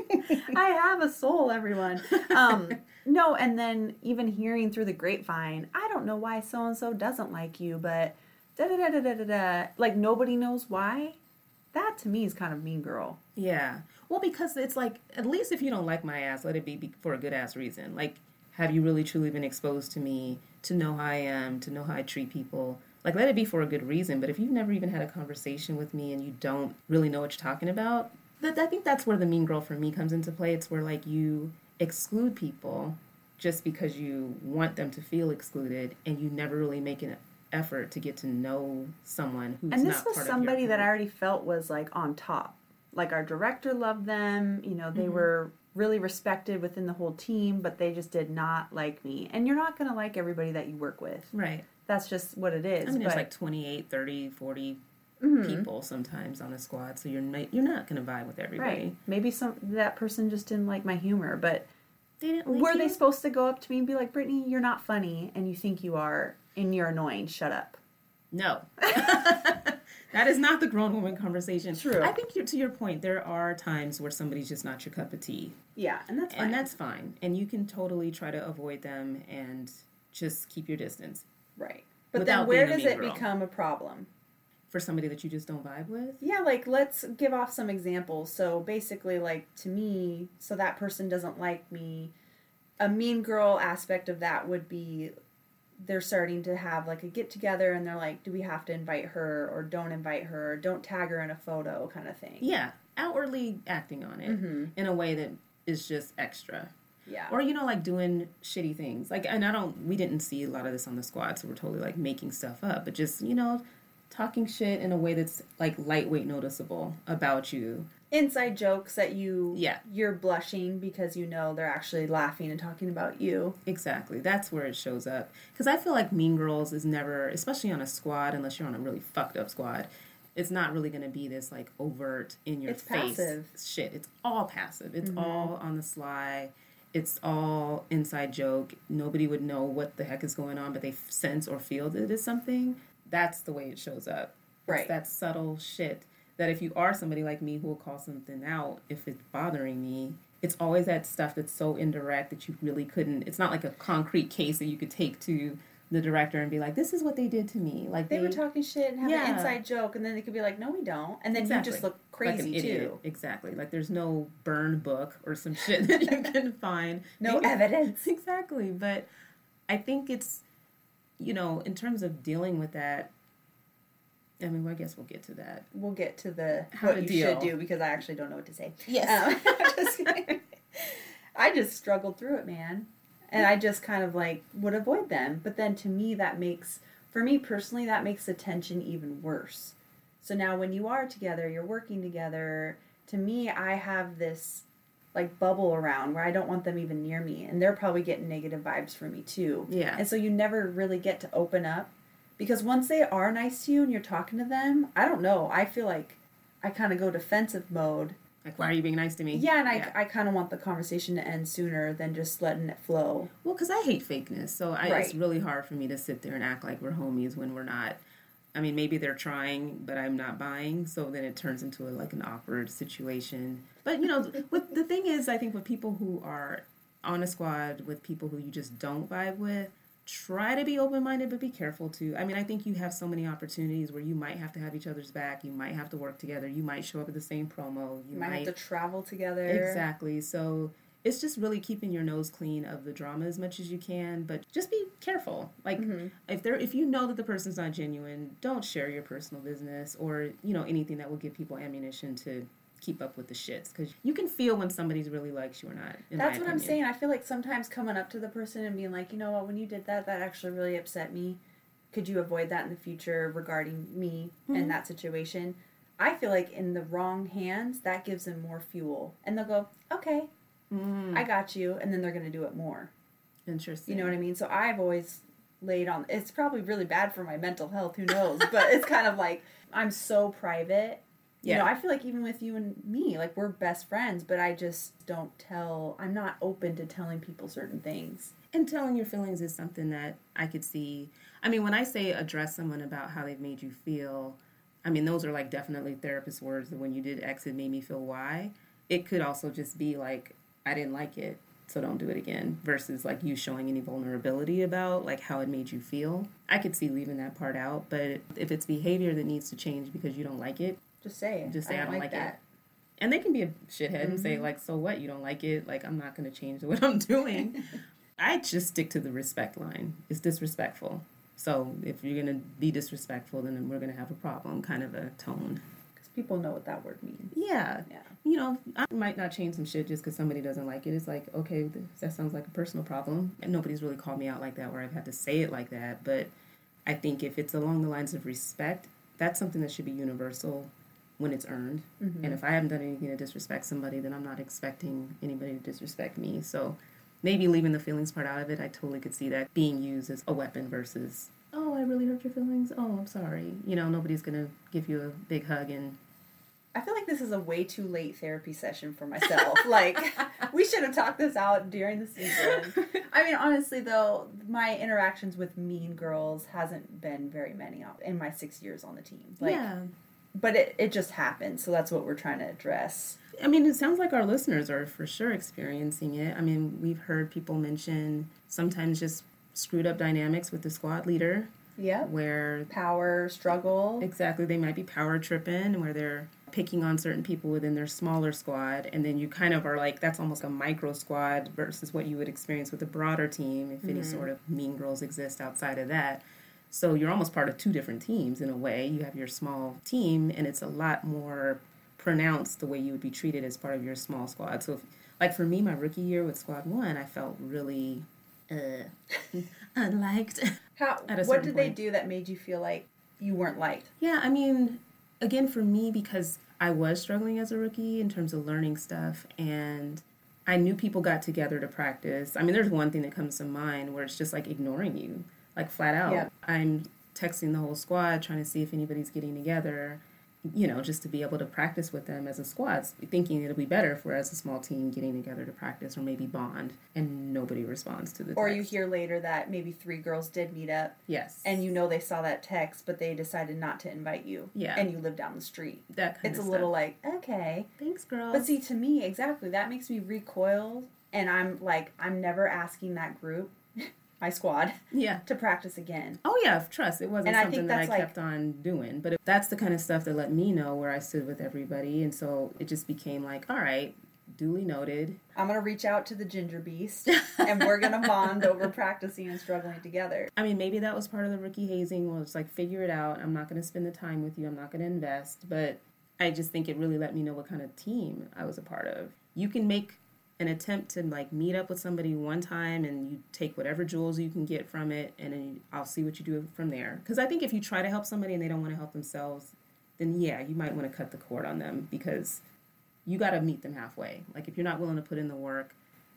I have a soul, everyone. Um, no, and then even hearing through the grapevine, I don't know why so and so doesn't like you, but da da da da da da. Like nobody knows why. That to me is kind of mean girl. Yeah. Well, because it's like, at least if you don't like my ass, let it be for a good ass reason. Like, have you really truly been exposed to me, to know how I am, to know how I treat people? Like, let it be for a good reason. But if you've never even had a conversation with me and you don't really know what you're talking about, that I think that's where the mean girl for me comes into play. It's where, like, you exclude people just because you want them to feel excluded and you never really make an effort to get to know someone who's and this was somebody that I already felt was like on top. Like our director loved them, you know, Mm-hmm. they were really respected within the whole team, but they just did not like me. And you're not going to like everybody that you work with. Right. That's just what it is. I mean, there's like 28, 30, 40 Mm-hmm. people sometimes on the squad, so you're not, you're not going to vibe with everybody. Right. Maybe some that person just didn't like my humor, but They didn't like were you? they supposed to go up to me and be like, "Brittany, you're not funny, and you think you are, and you're annoying. Shut up." No. that is not the grown woman conversation. True. I think you're, to your point, there are times where somebody's just not your cup of tea. Yeah, and that's fine. And that's fine. And you can totally try to avoid them and just keep your distance right. But then where does it girl. become a problem? for somebody that you just don't vibe with. Yeah, like let's give off some examples. So basically, like to me, so that person doesn't like me. A mean girl aspect of that would be they're starting to have like a get together and they're like, do we have to invite her or don't invite her or don't tag her in a photo kind of thing. Yeah, outwardly acting on it Mm-hmm. in a way that is just extra. Yeah. Or you know, like doing shitty things. Like, and I don't. We didn't see a lot of this on the squad, so we're totally like making stuff up. But just you know, talking shit in a way that's like lightweight noticeable about you. Inside jokes that you Yeah. you're blushing because you know they're actually laughing and talking about you. Exactly. That's where it shows up. Because I feel like Mean Girls is never, especially on a squad, unless you're on a really fucked up squad, it's not really going to be this like overt in your It's face passive. shit. It's all passive. It's mm-hmm. all on the sly. It's all inside joke. Nobody would know what the heck is going on, but they sense or feel that it is something. That's the way it shows up. It's Right. that subtle shit that if you are somebody like me who will call something out if it's bothering me, it's always that stuff that's so indirect that you really couldn't. It's not like a concrete case that you could take to the director and be like, "This is what they did to me." Like They were talking shit and have Yeah. an inside joke, and then they could be like, "No, we don't," and then Exactly. you just look like crazy idiot. too. Exactly. Like there's no burn book or some shit that you can find. No Maybe- evidence. Exactly. But I think it's, you know, in terms of dealing with that. I mean, well, I guess we'll get to that. We'll get to the How what to you deal. should do because I actually don't know what to say. Yes. Um, just. I just struggled through it, man. And I just kind of like would avoid them. But then to me, that makes, for me personally, that makes the tension even worse. So now when you are together, you're working together, to me, I have this like bubble around where I don't want them even near me. And they're probably getting negative vibes from me too. Yeah. And so you never really get to open up because once they are nice to you and you're talking to them, I don't know. I feel like I kind of go defensive mode. Like, why are you being nice to me? Yeah, and I, I kind of want the conversation to end sooner than just letting it flow. Well, because I hate fakeness, so I, Right. it's really hard for me to sit there and act like we're homies when we're not. I mean, maybe they're trying, but I'm not buying, so then it turns into a, like an awkward situation. But you know, with the thing is, I think with people who are on a squad with people who you just don't vibe with, try to be open minded, but be careful too. I mean, I think you have so many opportunities where you might have to have each other's back, you might have to work together, you might show up at the same promo, you might might have to travel together. Exactly. So it's just really keeping your nose clean of the drama as much as you can, but just be careful. Like mm-hmm. if there if you know that the person's not genuine, don't share your personal business or, you know, anything that will give people ammunition to keep up with the shits cuz you can feel when somebody's really likes you or not. That's what I'm saying. I feel like sometimes coming up to the person and being like, you know what, when you did that, that actually really upset me. Could you avoid that in the future regarding me Mm-hmm. and that situation? I feel like in the wrong hands, that gives them more fuel. And they'll go, okay, Mm. I got you. And then they're going to do it more. Interesting. You know what I mean? So I've always laid on, it's probably really bad for my mental health, who knows? but it's kind of like, I'm so private. You Yeah. know, I feel like even with you and me, like we're best friends, but I just don't tell, I'm not open to telling people certain things. And telling your feelings is something that I could see. I mean, when I say address someone about how they've made you feel, I mean, those are like definitely therapist words that when you did X, it made me feel Y. It could also just be like, I didn't like it, so don't do it again, versus like you showing any vulnerability about like how it made you feel. I could see leaving that part out, but if it's behavior that needs to change because you don't like it, Just say it. Just say, "I don't like it." that. and they can be a shithead and say mm-hmm. like so what? You don't like it? Like i'm not going to change what i'm doing. I just stick to the respect line. It's disrespectful. So if you're going to be disrespectful then we're going to have a problem kind of a tone. Because people know what that word means. yeah. Yeah. you know i might not change some shit just because somebody doesn't like it. It's like okay that sounds like a personal problem. And nobody's really called me out like that where i've had to say it like that. But i think if it's along the lines of respect that's something that should be universal when it's earned Mm-hmm. and if I haven't done anything to disrespect somebody, then I'm not expecting anybody to disrespect me. So maybe leaving the feelings part out of it, I totally could see that being used as a weapon versus, oh, I really hurt your feelings. Oh, I'm sorry. You know, nobody's going to give you a big hug and I feel like this is a way too late therapy session for myself. like, we should have talked this out during the season. I mean, honestly, though, my interactions with mean girls hasn't been very many in my six years on the team. Like, yeah. But it, it just happened, so that's what we're trying to address. I mean, it sounds like our listeners are for sure experiencing it. I mean, we've heard people mention sometimes just screwed up dynamics with the squad leader Yeah. where Power, struggle. Exactly. They might be power tripping where they're picking on certain people within their smaller squad. And then you kind of are like, that's almost a micro squad versus what you would experience with a broader team if any mm-hmm. sort of mean girls exist outside of that. So you're almost part of two different teams in a way. You have your small team, and it's a lot more pronounced the way you would be treated as part of your small squad. So, if, like for me, my rookie year with Squad One, I felt really uh, unliked. How, what did they do that made you feel like you weren't liked? Yeah, I mean, again, for me, because I was struggling as a rookie in terms of learning stuff, and I knew people got together to practice. I mean, there's one thing that comes to mind where it's just like ignoring you, like flat out. Yeah. I'm texting the whole squad trying to see if anybody's getting together, you know, just to be able to practice with them as a squad, thinking it'll be better if we're as a small team getting together to practice or maybe bond, and nobody responds to the Or you hear later that maybe three girls did meet up yes, and you know they saw that text, but they decided not to invite you. Yeah. And you live down the street. that kind of thing. It's a of little like, okay. thanks, girl. But see, to me, exactly, that makes me recoil. And I'm like, I'm never asking that group, my squad, yeah. to practice again. Oh yeah, trust. It wasn't And I something think that I like- kept on doing, but it, that's the kind of stuff that let me know where I stood with everybody, and so it just became like, all right, duly noted. I'm to reach out to the ginger beast and we're to bond over practicing and struggling together. I mean, maybe that was part of the rookie hazing. Was like, figure it out. I'm not to spend the time with you. I'm not to invest, but I just think it really let me know what kind of team I was a part of. You can make an attempt to like meet up with somebody one time and you take whatever jewels you can get from it and then I'll see what you do from there. Because I think if you try to help somebody and they don't want to help themselves, then yeah, you might want to cut the cord on them because you got to meet them halfway. Like if you're not willing to put in the work,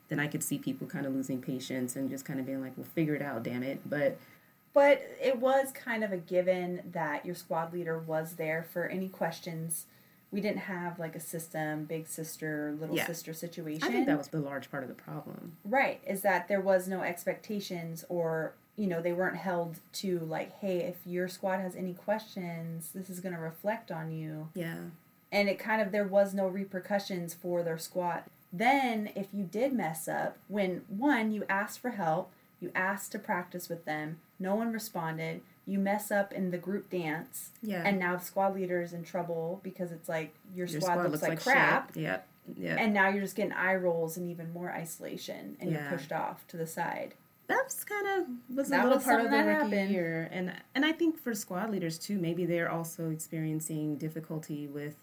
then I could see people kind of losing patience and just kind of being like, "Well, figure it out, damn it." But But it was kind of a given that your squad leader was there for any questions. We didn't have like a system, big sister, little Yeah. sister situation. I think that was the large part of the problem. Right, is that there was no expectations or, you know, they weren't held to like, hey, if your squad has any questions, this is going to reflect on you. Yeah. And it kind of, there was no repercussions for their squad. Then, if you did mess up, when one, you asked for help, you asked to practice with them, no one responded, you mess up in the group dance, Yeah. and now the squad leader is in trouble because it's like your, Your squad, looks, like, crap Shit. Yep. Yeah. and now you're just getting eye rolls and even more isolation and Yeah. you're pushed off to the side that's kind of was a little was part of the that rookie happened. year, and and I think for squad leaders too, maybe they're also experiencing difficulty with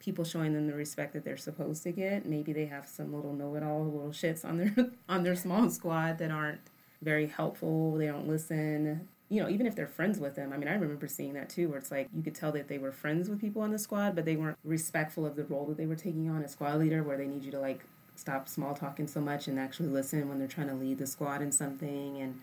people showing them the respect that they're supposed to get. Maybe they have some little know-it-all little shits on their on their small squad that aren't very helpful. They don't listen. You know, even if they're friends with them. I mean, I remember seeing that too, where it's like you could tell that they were friends with people on the squad, but they weren't respectful of the role that they were taking on as squad leader, where they need you to like stop small talking so much and actually listen when they're trying to lead the squad in something and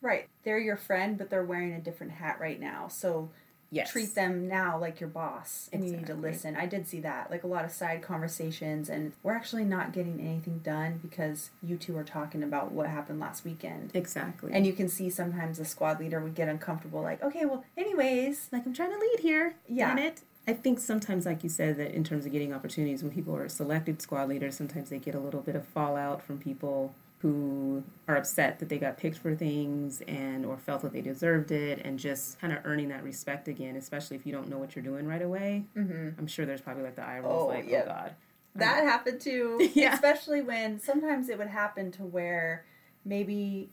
right they're your friend but they're wearing a different hat right now so yes. treat them now like your boss and you need to listen i did see that like a lot of side conversations and we're actually not getting anything done because you two are talking about what happened last weekend Exactly. and you can see sometimes the squad leader would get uncomfortable like okay well anyways like I'm trying to lead here. Yeah. It. I think sometimes, like you said, that in terms of getting opportunities, when people are selected squad leaders, sometimes they get a little bit of fallout from people who are upset that they got picked for things and or felt that they deserved it, and just kind of earning that respect again. Especially if you don't know what you're doing right away. Mm-hmm. I'm sure there's probably like the eye rolls, Oh, like, yeah. oh god. That happened too. Yeah. Especially when sometimes it would happen to where maybe,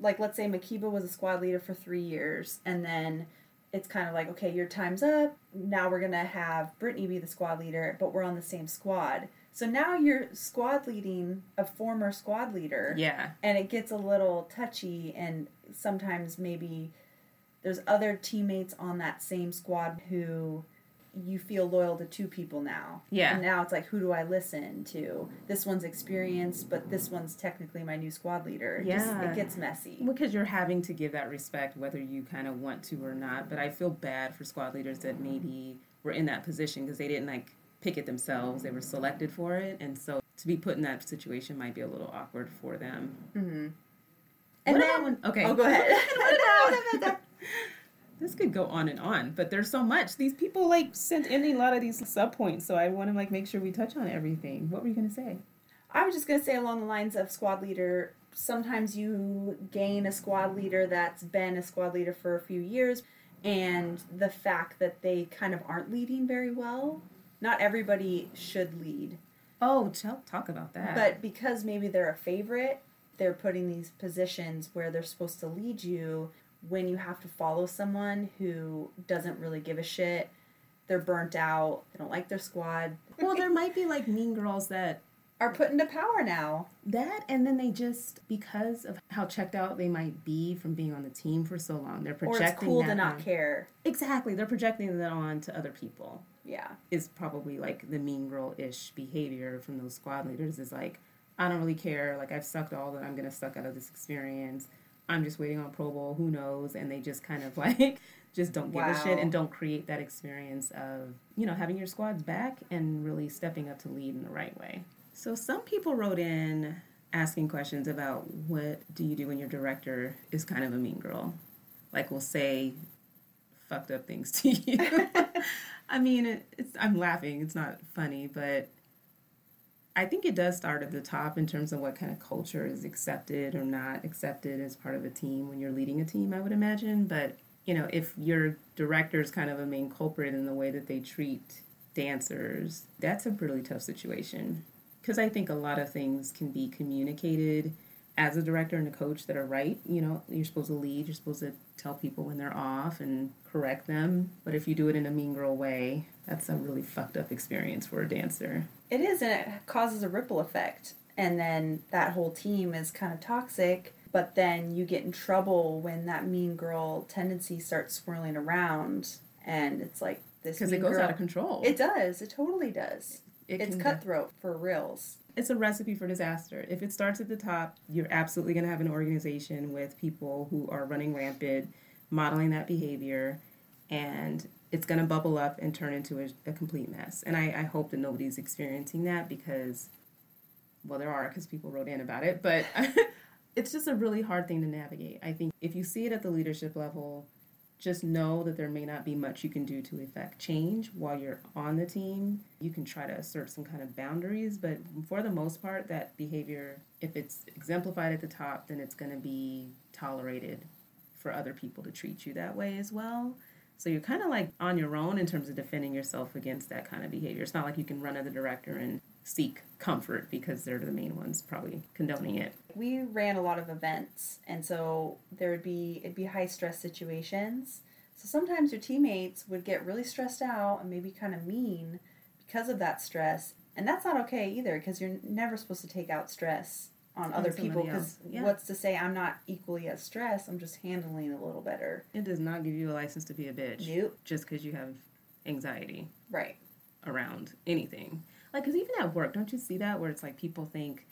like, let's say Makiba was a squad leader for three years, and then it's kind of like, okay, your time's up. Now we're to have Brittany be the squad leader, but we're on the same squad. So now you're squad leading a former squad leader. Yeah. And it gets a little touchy, and sometimes maybe there's other teammates on that same squad who you feel loyal to two people now. Yeah. And now it's like, who do I listen to? This one's experienced, but this one's technically my new squad leader. It just- Yeah. it gets messy. Because you're having to give that respect whether you kind of want to or not. But I feel bad for squad leaders that maybe were in that position because they didn't like pick it themselves. They were selected for it. And so to be put in that situation might be a little awkward for them. Mm-hmm. And What then, when- okay. Oh, go ahead. This could go on and on, but there's so much. These people like sent in a lot of these sub points, so I want to like make sure we touch on everything. What were you gonna say? I was just going to say along the lines of squad leader, sometimes you gain a squad leader that's been a squad leader for a few years, and the fact that they kind of aren't leading very well. Not everybody should lead, Oh, talk, talk about that. but because maybe they're a favorite, they're putting these positions where they're supposed to lead you when you have to follow someone who doesn't really give a shit. They're burnt out, they don't like their squad, well, there might be like mean girls that are put into power now. that and then they just because of how checked out they might be from being on the team for so long they're projecting. Or it's cool that to not on- care. exactly they're projecting that on to other people Yeah. is probably like the mean girl-ish behavior from those squad leaders is like i don't really care like i've sucked all that i'm gonna suck out of this experience. I'm just waiting on pro bowl who knows? And they just kind of like just don't give a shit and don't create that experience of you know having your squads back and really stepping up to lead in the right way. So some people wrote in asking questions about what do you do when your director is kind of a mean girl? Like will say fucked up things to you i mean it, it's i'm laughing it's not funny but i think it does start at the top in terms of what kind of culture is accepted or not accepted as part of a team when you're leading a team i would imagine. But you know if your director is kind of a main culprit in the way that they treat dancers that's a really tough situation. Because i think a lot of things can be communicated as a director and a coach that are right. You know, you're supposed to lead, you're supposed to tell people when they're off and correct them. But if you do it in a mean girl way, that's a really fucked up experience for a dancer. It is, and it causes a ripple effect. and then that whole team is kind of toxic but then you get in trouble when that mean girl tendency starts swirling around and it's like this because it goes girl- out of control. it does it totally does It it's cutthroat for reals it's a recipe for disaster. If it starts at the top, you're absolutely going to have an organization with people who are running rampant, modeling that behavior, and it's going to bubble up and turn into a, a complete mess. And I, I hope that nobody's experiencing that because, well, there are because people wrote in about it, but it's just a really hard thing to navigate. I think if you see it at the leadership level, just know that there may not be much you can do to effect change while you're on the team. You can try to assert some kind of boundaries, but for the most part, that behavior, if it's exemplified at the top, then it's going to be tolerated for other people to treat you that way as well. So you're kind of like on your own in terms of defending yourself against that kind of behavior. It's not like you can run to the director and seek comfort because they're the main ones probably condoning it. we ran a lot of events and so there would be it'd be high stress situations so sometimes your teammates would get really stressed out and maybe kind of mean because of that stress and that's not okay either because you're never supposed to take out stress on other people because yeah. what's to say i'm not equally as stressed i'm just handling it a little better It does not give you a license to be a bitch nope just because you have anxiety. right around anything. Like, because even at work, don't you see that where it's like people think,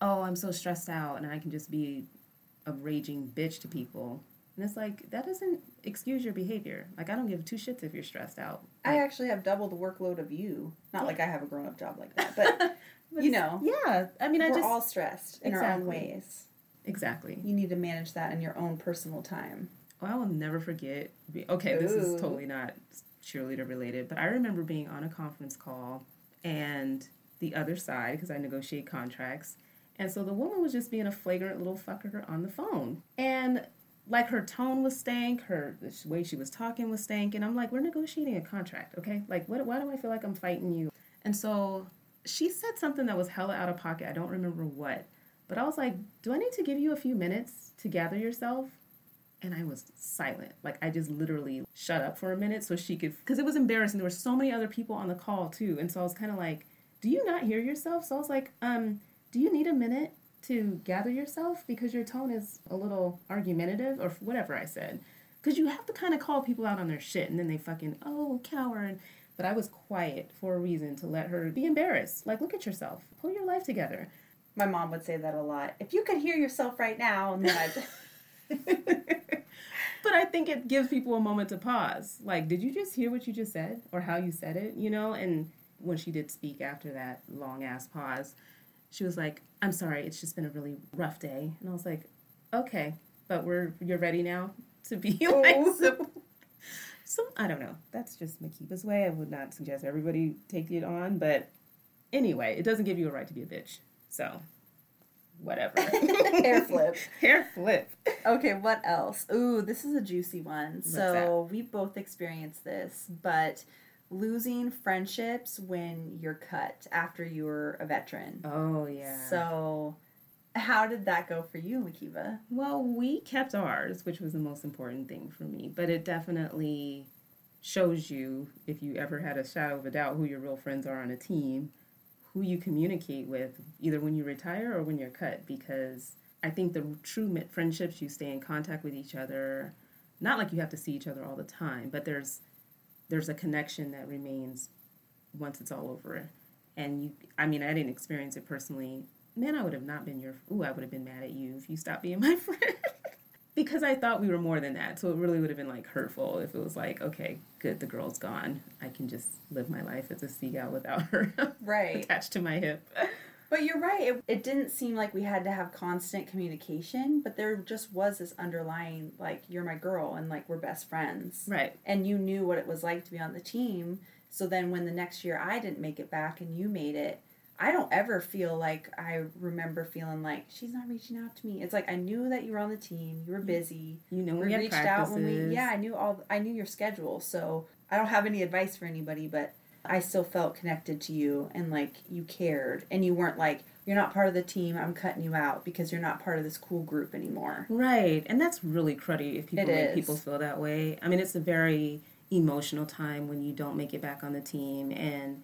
oh, I'm so stressed out and I can just be a raging bitch to people. And it's like, that doesn't excuse your behavior. Like, I don't give two shits if you're stressed out. i actually have double the workload of you not Yeah. like i have a grown-up job like that but but you know Yeah. I mean, I just we're just. all stressed in our own ways exactly. you need to manage that in your own personal time Oh, I will never forget. Okay, this is totally not cheerleader related, but I remember being on a conference call and the other side, because I negotiate contracts, and so the woman was just being a flagrant little fucker on the phone. And like her tone was stank, her the way she was talking was stank, and I'm like, we're negotiating a contract, okay? Like, what? Why do I feel like I'm fighting you? And so she said something that was hella out of pocket. I don't remember what, but I was like, do I need to give you a few minutes to gather yourself? And I was silent. Like I just literally shut up for a minute so she could, because it was embarrassing. There were so many other people on the call too, and so I was kind of like, "Do you not hear yourself?" So I was like, "Um, do you need a minute to gather yourself because your tone is a little argumentative or whatever I said?" Because you have to kind of call people out on their shit, and then they fucking oh coward. But I was quiet for a reason to let her be embarrassed. Like, look at yourself, pull your life together. My mom would say that a lot. If you could hear yourself right now, then I'd. but I think it gives people a moment to pause. Like, did you just hear what you just said or how you said it? You know? And when she did speak after that long ass pause, she was like, I'm sorry, it's just been a really rough day. And I was like, okay, but we're, you're ready now to be like, Oh. so, so I don't know. That's just Makiba's way. I would not suggest everybody take it on, but anyway, it doesn't give you a right to be a bitch. So, whatever. Hair flip. Hair flip. Okay, what else? Ooh, this is a juicy one. What's so we both experienced this, but losing friendships when you're cut after you're a veteran. Oh, yeah. So, how did that go for you, Makiba? Well, we kept ours, which was the most important thing for me. But it definitely shows you, if you ever had a shadow of a doubt, who your real friends are on a team, who you communicate with, either when you retire or when you're cut. Because I think the true friendships, you stay in contact with each other. Not like you have to see each other all the time, but there's there's a connection that remains once it's all over. And you, I mean, I didn't experience it personally. Man, I would have not been your. Ooh, I would have been mad at you if you stopped being my friend. Because I thought we were more than that. So it really would have been like hurtful if it was like, okay, good, the girl's gone. I can just live my life as a Sea Gal without her Right. attached to my hip. But you're right. It, it didn't seem like we had to have constant communication, but there just was this underlying, like, you're my girl and, like, we're best friends. Right. And you knew what it was like to be on the team. So then when the next year I didn't make it back and you made it, I don't ever feel like I remember feeling like she's not reaching out to me. It's like I knew that you were on the team, you were busy. You know, We reached practices. out when we yeah, I knew all I knew your schedule. So I don't have any advice for anybody, but I still felt connected to you and like you cared and you weren't like you're not part of the team, I'm cutting you out because you're not part of this cool group anymore. Right, and that's really cruddy if people make people feel that way. I mean, it's a very emotional time when you don't make it back on the team and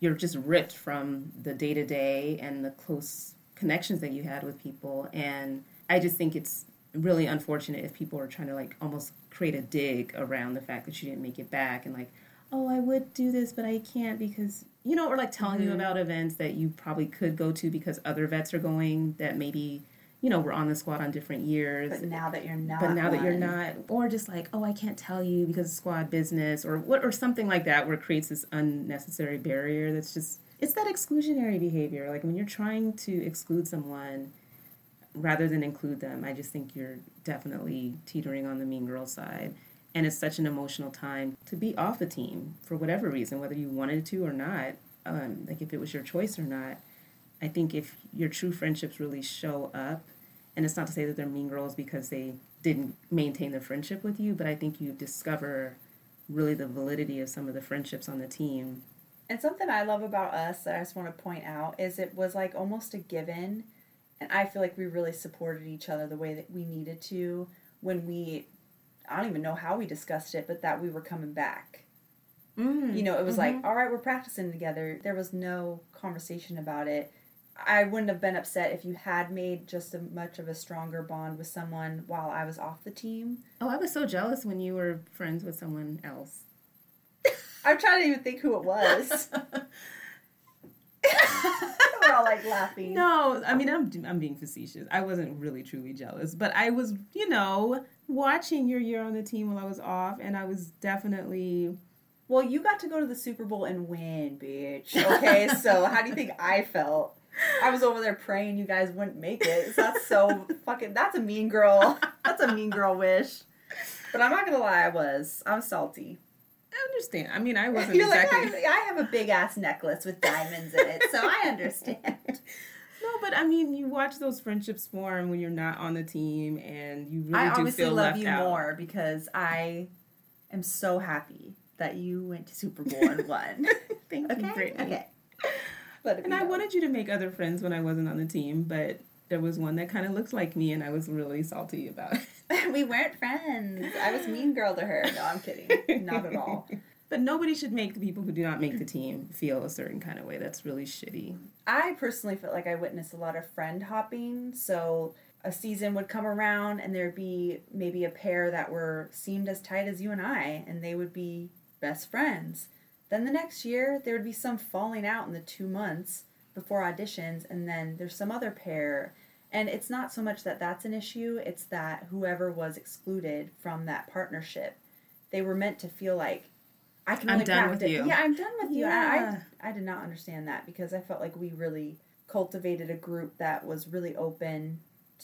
you're just ripped from the day to day and the close connections that you had with people. And I just think it's really unfortunate if people are trying to like almost create a dig around the fact that you didn't make it back and like, oh, I would do this, but I can't because, you know, or like telling mm-hmm. you about events that you probably could go to because other vets are going that maybe you know, we're on the squad on different years. But now that you're not, but now one. that you're not, or just like, oh, I can't tell you because squad business, or what, or something like that, where it creates this unnecessary barrier. That's just, it's that exclusionary behavior. Like when you're trying to exclude someone rather than include them, I just think you're definitely teetering on the mean girl side. And it's such an emotional time to be off the team for whatever reason, whether you wanted to or not. Um, like if it was your choice or not I think if your true friendships really show up, and it's not to say that they're mean girls because they didn't maintain their friendship with you, but I think you discover really the validity of some of the friendships on the team. And something I love about us that I just want to point out is it was like almost a given, and I feel like we really supported each other the way that we needed to when we, I don't even know how we discussed it, but that we were coming back. Mm, you know, it was mm-hmm. like, all right, we're practicing together. There was no conversation about it I wouldn't have been upset if you had made just a much of a stronger bond with someone while I was off the team. Oh, I was so jealous when you were friends with someone else. I'm trying to even think who it was. We're all like laughing. No, I mean I'm I'm being facetious. I wasn't really truly jealous, but I was, you know, watching your year on the team while I was off, and I was definitely. Well, you got to go to the Super Bowl and win, bitch. Okay, so how do you think I felt? I was over there praying you guys wouldn't make it. So that's so fucking. That's a mean girl. That's a mean girl wish. But I'm not gonna lie, I was. I was salty. I understand. I mean, I wasn't You're exactly. Like, I, I have a big ass necklace with diamonds in it, so I understand. No, but I mean, you watch those friendships form when you're not on the team, and you really I do obviously feel love left you out. more because I am so happy that you went to Super Bowl and won. Thank okay? you, Brittany. Okay. But and I wanted you to make other friends when I wasn't on the team, but there was one that kind of looked like me, and I was really salty about it. we weren't friends. I was mean girl to her. No, I'm kidding. Not at all. But nobody should make the people who do not make the team feel a certain kind of way. That's really shitty. I personally felt like I witnessed a lot of friend hopping. So a season would come around and there'd be maybe a pair that were seemed as tight as you and I, and they would be best friends. Then the next year, there would be some falling out in the two months before auditions, and then there's some other pair. And it's not so much that that's an issue, it's that whoever was excluded from that partnership, they were meant to feel like, I can I'm done with you. Yeah, I'm done with you. Yeah. I, I did not understand that because I felt like we really cultivated a group that was really open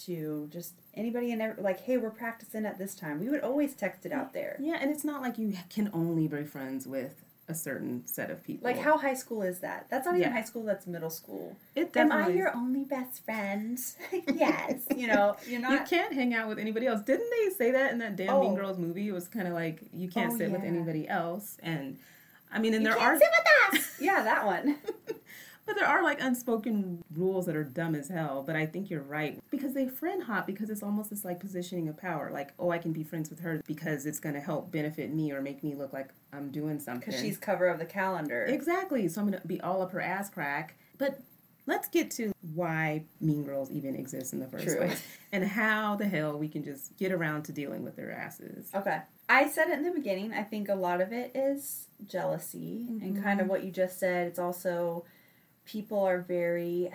to just anybody and every, like, hey, we're practicing at this time. We would always text it out there. Yeah, and it's not like you can only be friends with a certain set of people. Like how high school is that? That's not even high school. That's middle school. It Am I your only best friend? yes. you know, you're not. You can't hang out with anybody else. Didn't they say that in that damn oh. Mean Girls movie? It was kind of like you can't oh, sit yeah. with anybody else, and I mean, and you there are sit with us. yeah, that one. But there are like unspoken rules that are dumb as hell. But I think you're right because they friend hop because it's almost this like positioning of power. Like, oh, I can be friends with her because it's going to help benefit me or make me look like I'm doing something. Because she's cover of the calendar. Exactly. So I'm going to be all up her ass crack. But let's get to why Mean Girls even exist in the first True. place and how the hell we can just get around to dealing with their asses. Okay. I said it in the beginning. I think a lot of it is jealousy mm-hmm. and kind of what you just said. It's also people are very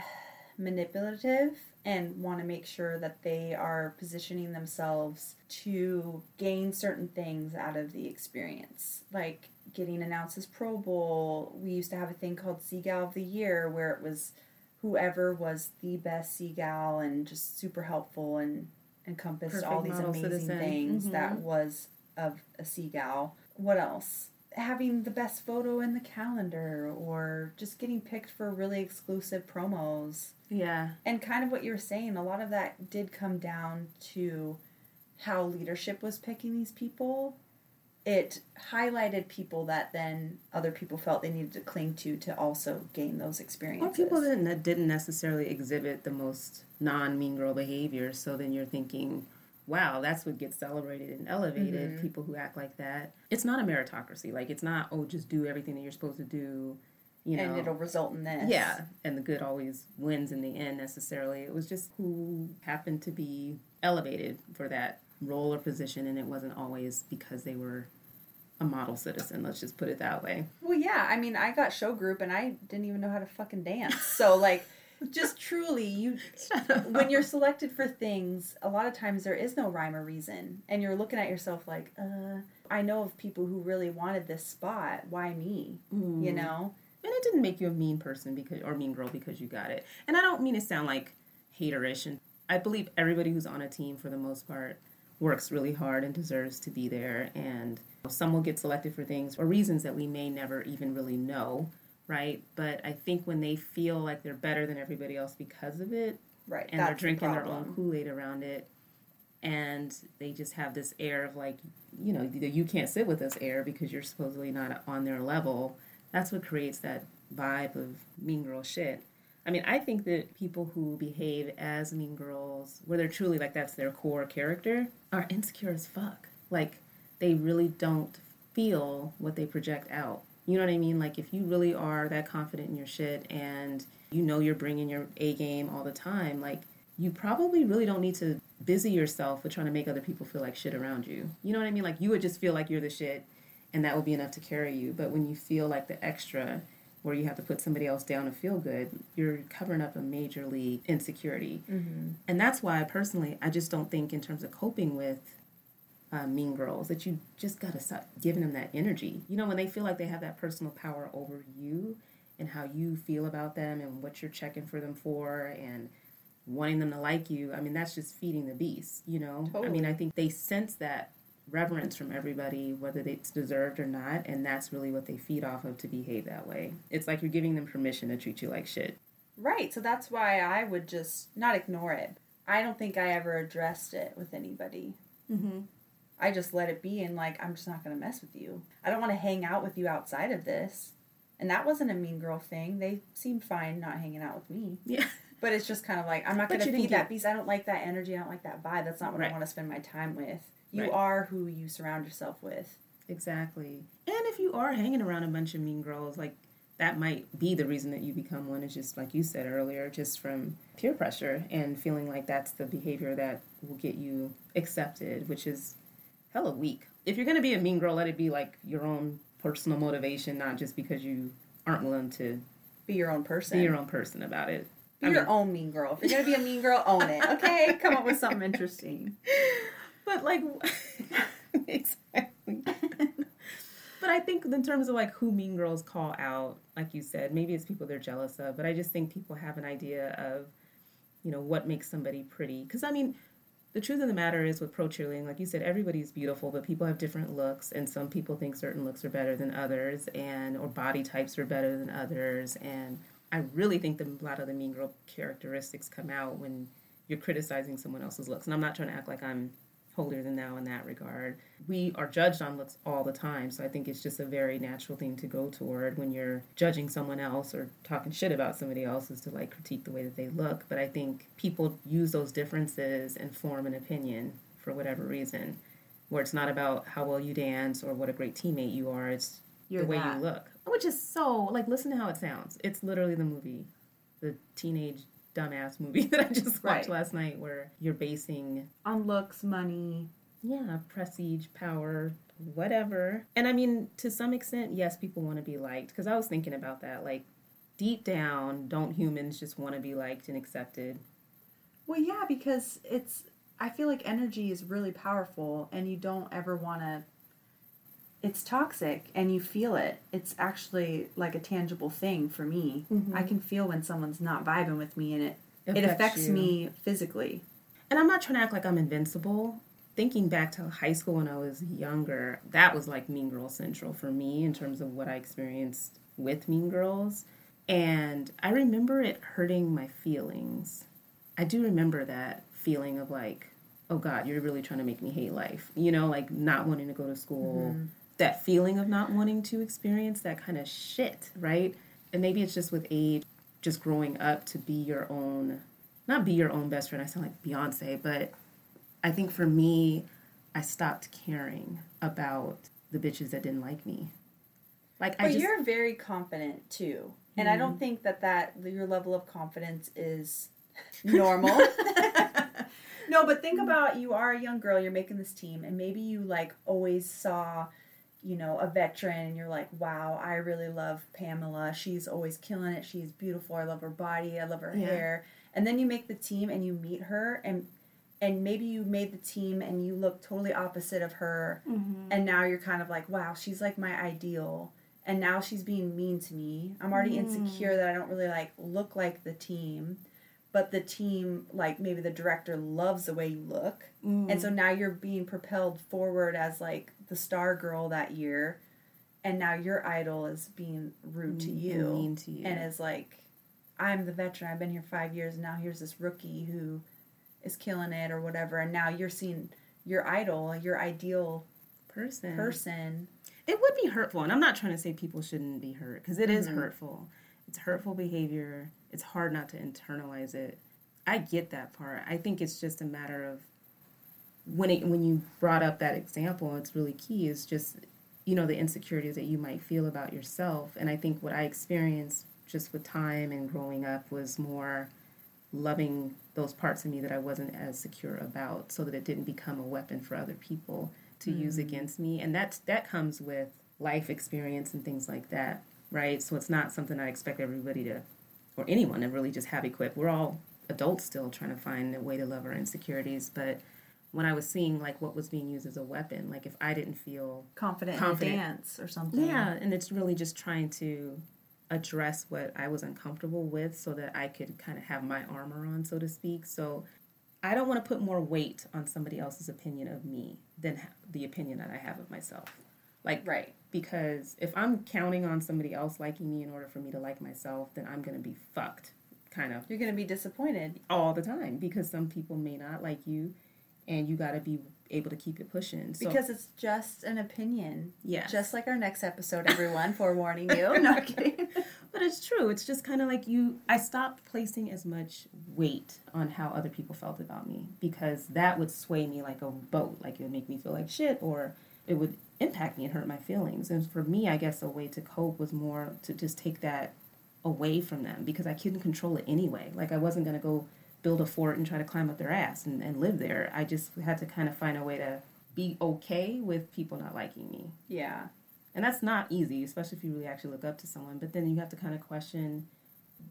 manipulative and want to make sure that they are positioning themselves to gain certain things out of the experience. Like getting announced as Pro Bowl, we used to have a thing called Sea Gal of the Year where it was whoever was the best Sea Gal and just super helpful and encompassed Perfect all these amazing citizen. things mm-hmm. that was of a Sea Gal. What else? Having the best photo in the calendar or just getting picked for really exclusive promos. Yeah. And kind of what you were saying, a lot of that did come down to how leadership was picking these people. It highlighted people that then other people felt they needed to cling to to also gain those experiences. Well, people didn't didn't necessarily exhibit the most non mean girl behavior, so then you're thinking, wow, that's what gets celebrated and elevated. Mm-hmm. People who act like that. It's not a meritocracy. Like it's not oh, just do everything that you're supposed to do. you know, and it'll result in this. yeah, and the good always wins in the end necessarily. It was just who happened to be elevated for that role or position, and it wasn't always because they were a model citizen. Let's just put it that way. Well, yeah. I mean, I got show group and I didn't even know how to fucking dance. So, like, just truly, you when you're selected for things, a lot of times there is no rhyme or reason, and you're looking at yourself like, uh, I know of people who really wanted this spot. Why me? You know? And it didn't make you a mean person because or mean girl because you got it. And I don't mean to sound like haterish. And I believe everybody who's on a team for the most part works really hard and deserves to be there. And some will get selected for things or reasons that we may never even really know, right? But I think when they feel like they're better than everybody else because of it, Right. and they're that's the drinking their own Kool Aid around it, and they just have this air of like, you know, you can't sit with us air because you're supposedly not on their level. That's what creates that vibe of mean girl shit. I mean, I think that people who behave as mean girls, where they're truly like that's their core character, are insecure as fuck. Like, they really don't feel what they project out. You know what I mean? Like, if you really are that confident in your shit and you know you're bringing your A game all the time, like, you probably really don't need to busy yourself with trying to make other people feel like shit around you. You know what I mean? Like, you would just feel like you're the shit and that would be enough to carry you. But when you feel like the extra, where you have to put somebody else down to feel good, you're covering up a major league insecurity. Mm-hmm. And that's why, personally, I just don't think, in terms of coping with uh, mean girls, that you just got to stop giving them that energy. You know, when they feel like they have that personal power over you and how you feel about them and what you're checking for them for and wanting them to like you, I mean, that's just feeding the beast, you know? I mean, I think they sense that reverence from everybody, whether it's deserved or not, and that's really what they feed off of to behave that way. It's like you're giving them permission to treat you like shit. Right. So that's why I would just not ignore it. I don't think I ever addressed it with anybody. Mm-hmm. I just let it be and like I'm just not going to mess with you. I don't want to hang out with you outside of this. And that wasn't a mean girl thing. They seemed fine not hanging out with me. Yeah. But it's just kind of like I'm not going to feed that beast. I don't like that energy. I don't like that vibe. That's not what Right. I want to spend my time with. You Right. are who you surround yourself with. Exactly. And if you are hanging around a bunch of mean girls, like that might be the reason that you become one. Is just like you said earlier, just from peer pressure and feeling like that's the behavior that will get you accepted, which is hella weak. If you're gonna be a mean girl, let it be like your own personal motivation, not just because you aren't willing to Be your own person. be your own person about it. Be I your mean- own mean girl. If you're to be a mean girl, own it. Okay? Come up with something interesting. But like, exactly. but I think in terms of like who Mean Girls call out, like you said, maybe it's people they're jealous of. But I just think people have an idea of, you know, what makes somebody pretty. Because I mean, the truth of the matter is with pro cheerleading, like you said, everybody's beautiful, but people have different looks, and some people think certain looks are better than others, and or body types are better than others, and I really think that a lot of the mean girl characteristics come out when you're criticizing someone else's looks. And I'm not trying to act like I'm holier than thou in that regard. We are judged on looks all the time, so I think it's just a very natural thing to go toward when you're judging someone else or talking shit about somebody else is to like critique the way that they look. But I think people use those differences and form an opinion for whatever reason, where it's not about how well you dance or what a great teammate you are. It's You're the way that. you look, which is so like listen to how it sounds. It's literally the movie, the teenage dumbass movie that I just watched Right. last night, where you're basing On looks, money. yeah, prestige, power, whatever. And I mean, to some extent, yes, people want to be liked. Because I was thinking about that. Like, deep down, don't humans just want to be liked and accepted? Well, yeah, because it's. I feel like energy is really powerful, and you don't ever want to. It's toxic, and you feel it. It's actually like a tangible thing for me. Mm-hmm. I can feel when someone's not vibing with me, and it it Affects affects you. me physically. And I'm not trying to act like I'm invincible. Thinking back to high school when I was younger, that was like Mean Girl Central for me in terms of what I experienced with Mean Girls. And I remember it hurting my feelings. I do remember that feeling of like, oh God, you're really trying to make me hate life. You know, like not wanting to go to school. Mm-hmm. That feeling of not wanting to experience that kind of shit, right? And maybe it's just with age, just growing up to be your own, not be your own best friend. I sound like Beyonce, but I think for me, I stopped caring about the bitches that didn't like me. Like I But just you're very confident too. And I don't mm-hmm. think that that your level of confidence is normal. no, but think mm. about you are a young girl, you're making this team, and maybe you like always saw, you know, a veteran, and you're like, wow, I really love Pamela. She's always killing it. She's beautiful. I love her body. I love her Yeah. hair. And then you make the team and you meet her, and and maybe you made the team and you look totally opposite of her, mm-hmm. and now you're kind of like, wow, she's like my ideal. And now she's being mean to me. I'm already mm. insecure that I don't really like look like the team but the team like maybe the director loves the way you look and mm. so now you're being propelled forward as like the star girl that year and now your idol is being rude to you and mean to you. and is like i'm the veteran i've been here five years and now here's this rookie who is killing it or whatever and now you're seeing your idol your ideal person. person It would be hurtful, and I'm not trying to say people shouldn't be hurt because it is Mm-hmm. hurtful. It's hurtful behavior. It's hard not to internalize it. I get that part. I think it's just a matter of when it when you brought up that example. It's really key. Is just you know the insecurities that you might feel about yourself, and I think what I experienced just with time and growing up was more loving those parts of me that I wasn't as secure about so that it didn't become a weapon for other people to use mm. against me and that's that comes with life experience and things like that right so it's not something I expect everybody to or anyone to really just have equipped we're all adults still trying to find a way to love our insecurities but when I was seeing like what was being used as a weapon like if I didn't feel confident, Confident. in dance or something yeah, and it's really just trying to address what I was uncomfortable with so that I could kind of have my armor on, so to speak. So I don't want to put more weight on somebody else's opinion of me than the opinion that I have of myself. Like, right because if I'm counting on somebody else liking me in order for me to like myself, then I'm going to be fucked kind of you're gonna be disappointed all the time because some people may not like you and you got to be able to keep it pushing. So, Because it's just an opinion. Yeah. Just like our next episode, everyone, forewarning you. No kidding. But it's true. It's just kind of like you. I stopped placing as much weight on how other people felt about me because that would sway me like a boat. Like it would make me feel like shit, or it would impact me and hurt my feelings. And for me, I guess a way to cope was more to just take that away from them because I couldn't control it anyway. Like I wasn't gonna go build a fort and try to climb up their ass and, and live there. I just had to kind of find a way to be okay with people not liking me. Yeah. And that's not easy, especially if you really actually look up to someone. But then you have to kind of question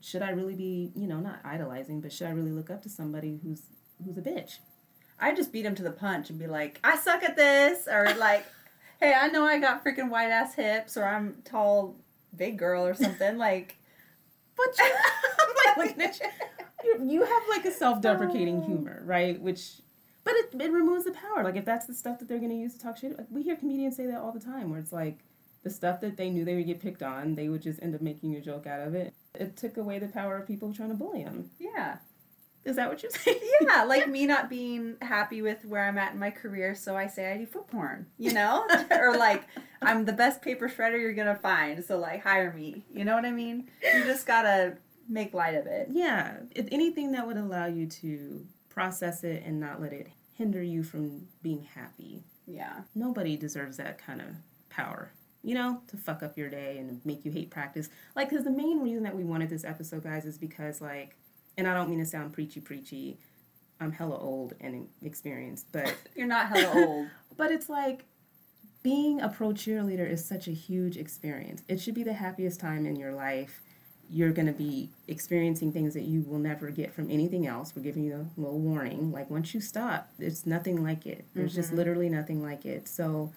should I really be, you know, not idolizing, but should I really look up to somebody who's who's a bitch? I just beat him to the punch and be like, I suck at this, or like, hey, I know I got freaking white ass hips, or I'm tall, big girl, or something. Like, But you, I'm like looking at you. You, you have like a self-deprecating um. humor, right? Which, but it, it removes the power. Like if that's the stuff that they're going to use to talk shit, like, we hear comedians say that all the time, where it's like the stuff that they knew they would get picked on, they would just end up making a joke out of it. It took away the power of people trying to bully them. yeah. Is that what you're saying? Yeah, like me not being happy with where I'm at in my career, so I say I do foot porn, you know? or like, I'm the best paper shredder you're gonna find, so like, hire me. You know what I mean? You just gotta make light of it. Yeah, if anything that would allow you to process it and not let it hinder you from being happy. Yeah. Nobody deserves that kind of power, you know, to fuck up your day and make you hate practice. Like, because the main reason that we wanted this episode, guys, is because, like, and I don't mean to sound preachy, preachy. I'm hella old and experienced, but You're not hella old. but it's like being a pro cheerleader is such a huge experience. It should be the happiest time in your life. You're going to be experiencing things that you will never get from anything else. We're giving you a little warning. Like once you stop, it's nothing like it. There's just mm-hmm. literally nothing like it. So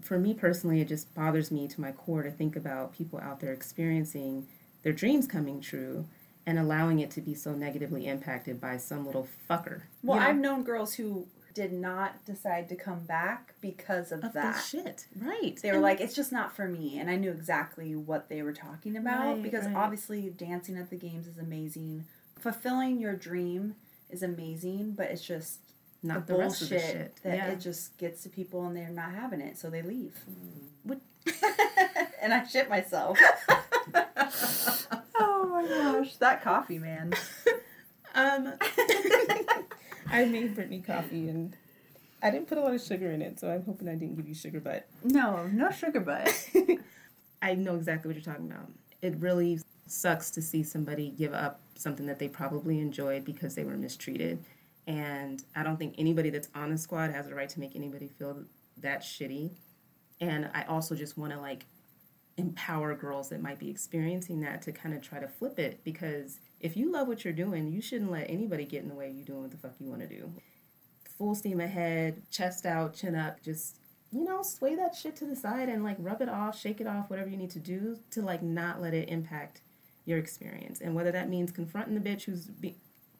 for me personally, it just bothers me to my core to think about people out there experiencing their dreams coming true and allowing it to be so negatively impacted by some little fucker. Well, you know? I've known girls who did not decide to come back because of, of that. shit, right? They were And like, it's just not for me. And I knew exactly what they were talking about Right, because right. obviously dancing at the games is amazing. Fulfilling your dream is amazing, but it's just not the the, rest of the shit. that yeah. it just gets to people and they're not having it, so they leave. What- and I shit myself. oh my gosh, that coffee, man. um, I made Brittany coffee and I didn't put a lot of sugar in it, so I'm hoping I didn't give you sugar, but No, no sugar butt. I know exactly what you're talking about. It really sucks to see somebody give up something that they probably enjoyed because they were mistreated. And I don't think anybody that's on the squad has the right to make anybody feel that shitty. And I also just want to like empower girls that might be experiencing that to kind of try to flip it because if you love what you're doing, you shouldn't let anybody get in the way of you doing what the fuck you want to do. Full steam ahead, chest out, chin up, just you know, sway that shit to the side and like rub it off, shake it off, whatever you need to do to like not let it impact your experience. And whether that means confronting the bitch who's be-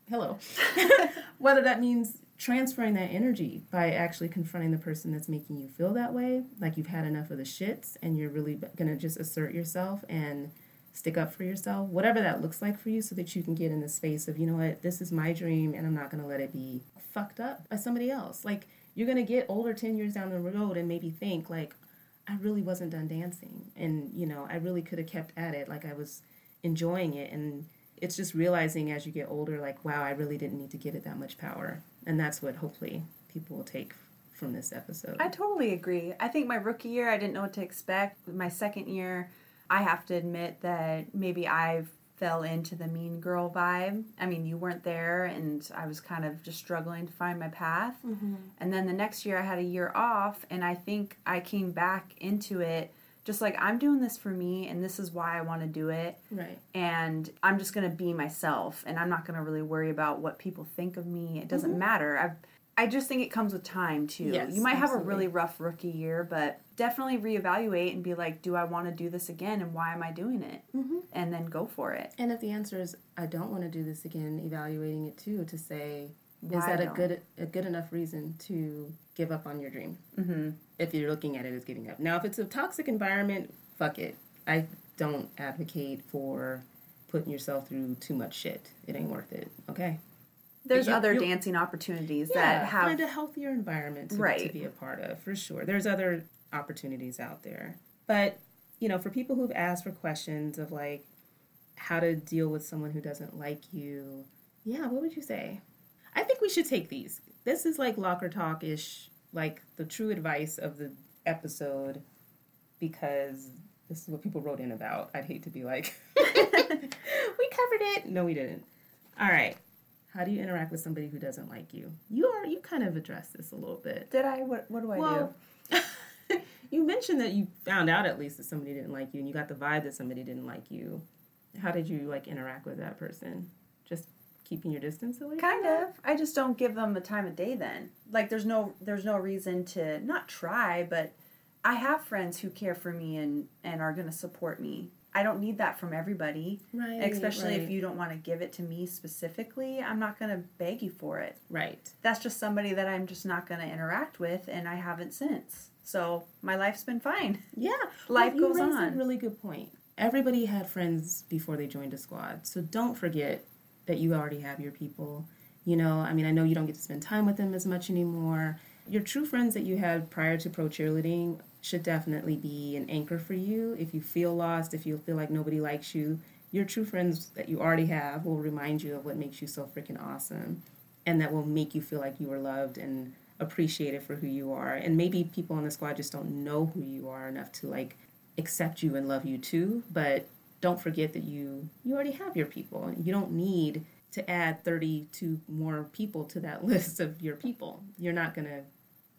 hello, whether that means transferring that energy by actually confronting the person that's making you feel that way, like you've had enough of the shits and you're really gonna just assert yourself and stick up for yourself, whatever that looks like for you, so that you can get in the space of, you know what, this is my dream and I'm not gonna let it be fucked up by somebody else. Like, you're gonna get older 10 years down the road and maybe think, like, I really wasn't done dancing and, you know, I really could have kept at it. Like, I was enjoying it. And it's just realizing as you get older, like, wow, I really didn't need to give it that much power. And that's what hopefully people will take from this episode. I totally agree. I think my rookie year, I didn't know what to expect. My second year, I have to admit that maybe I fell into the mean girl vibe. I mean, you weren't there, and I was kind of just struggling to find my path. Mm-hmm. And then the next year, I had a year off, and I think I came back into it just like I'm doing this for me and this is why I want to do it. Right. And I'm just going to be myself and I'm not going to really worry about what people think of me. It doesn't mm-hmm. matter. I I just think it comes with time too. Yes, you might absolutely. have a really rough rookie year, but definitely reevaluate and be like, do I want to do this again and why am I doing it? Mm-hmm. And then go for it. And if the answer is I don't want to do this again, evaluating it too to say Why is that a good a good enough reason to give up on your dream? Mm-hmm. If you're looking at it as giving up. Now, if it's a toxic environment, fuck it. I don't advocate for putting yourself through too much shit. It ain't worth it. Okay. There's You- other dancing opportunities Yeah, that have find a healthier environment to, Right. to be a part of for sure. There's other opportunities out there, but you know, for people who've asked for questions of like how to deal with someone who doesn't like you, yeah, what would you say? I think we should take these. This is like locker talk ish, like the true advice of the episode, because this is what people wrote in about. I'd hate to be like, we covered it. No, we didn't. All right. How do you interact with somebody who doesn't like you? You are you kind of addressed this a little bit. Did I? What, what do I do? Well, you mentioned that you found out at least that somebody didn't like you, and you got the vibe that somebody didn't like you. How did you like interact with that person? Just keeping your distance away? do? Kind of. I just don't give them the time of day then. Like there's no there's no reason to not try, but I have friends who care for me and and are going to support me. I don't need that from everybody. Right, Especially if you don't want to give it to me specifically, I'm not going to beg you for it. Right. That's just somebody that I'm just not going to interact with and I haven't since. So, my life's been fine. Yeah. Life you goes on. A really good point. Everybody had friends before they joined a squad, so don't forget that you already have your people. You know, I mean, I know you don't get to spend time with them as much anymore. Your true friends that you had prior to pro cheerleading should definitely be an anchor for you. If you feel lost, if you feel like nobody likes you, your true friends that you already have will remind you of what makes you so freaking awesome and that will make you feel like you are loved and appreciated for who you are. And maybe people on the squad just don't know who you are enough to like accept you and love you too, but don't forget that you you already have your people. You don't need to add 32 more people to that list of your people. You're not going to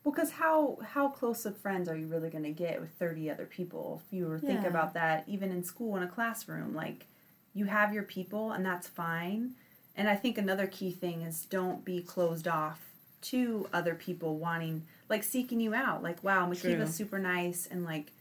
Well, because how how close of friends are you really going to get with thirty other people? If you were think about that, even in school in a classroom, like you have your people, and that's fine. And I think another key thing is don't be closed off to other people wanting, like seeking you out. Like, wow. Makiba's super nice, and like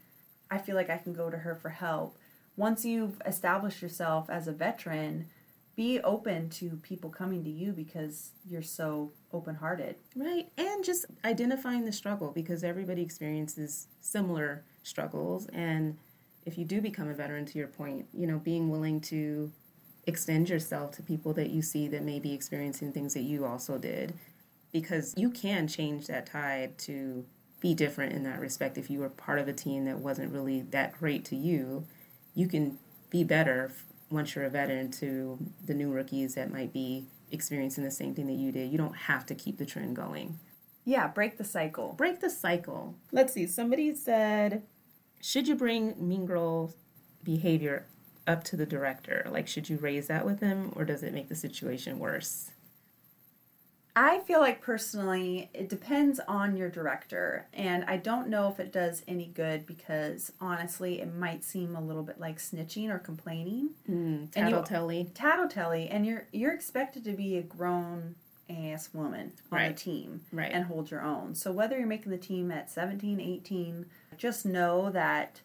I feel like I can go to her for help. Once you've established yourself as a veteran, be open to people coming to you because you're so open hearted. Right. And just identifying the struggle because everybody experiences similar struggles. And if you do become a veteran, to your point, you know, being willing to extend yourself to people that you see that may be experiencing things that you also did because you can change that tide to be different in that respect. If you were part of a team that wasn't really that great to you, you can be better once you're a veteran to the new rookies that might be experiencing the same thing that you did. You don't have to keep the trend going. Yeah, break the cycle. Break the cycle. Let's see. Somebody said, should you bring mean girl behavior up to the director? Like, should you raise that with him, or does it make the situation worse? I feel like personally, it depends on your director, and I don't know if it does any good because honestly, it might seem a little bit like snitching or complaining, Mm, And you- tattletale. tattletale, and you're you're expected to be a grown ass woman on the team Right. and hold your own. So whether you're making the team at 17, 18, just know that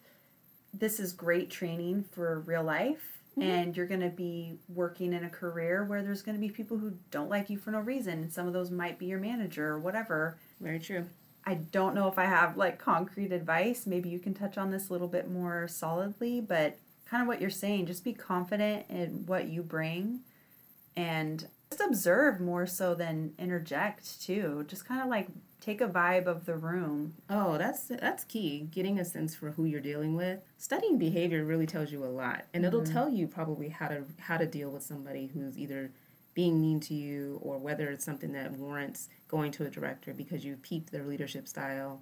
this is great training for real life Mm-hmm. and you're going to be working in a career where there's going to be people who don't like you for no reason. And some of those might be your manager or whatever. Very true. I don't know if I have like concrete advice. Maybe you can touch on this a little bit more solidly, but kind of what you're saying, just be confident in what you bring and just observe more so than interject too. Just kind of like take a vibe of the room. Oh, that's that's key. Getting a sense for who you're dealing with. Studying behavior really tells you a lot, and it'll mm-hmm. tell you probably how to how to deal with somebody who's either being mean to you or whether it's something that warrants going to a director because you peeped their leadership style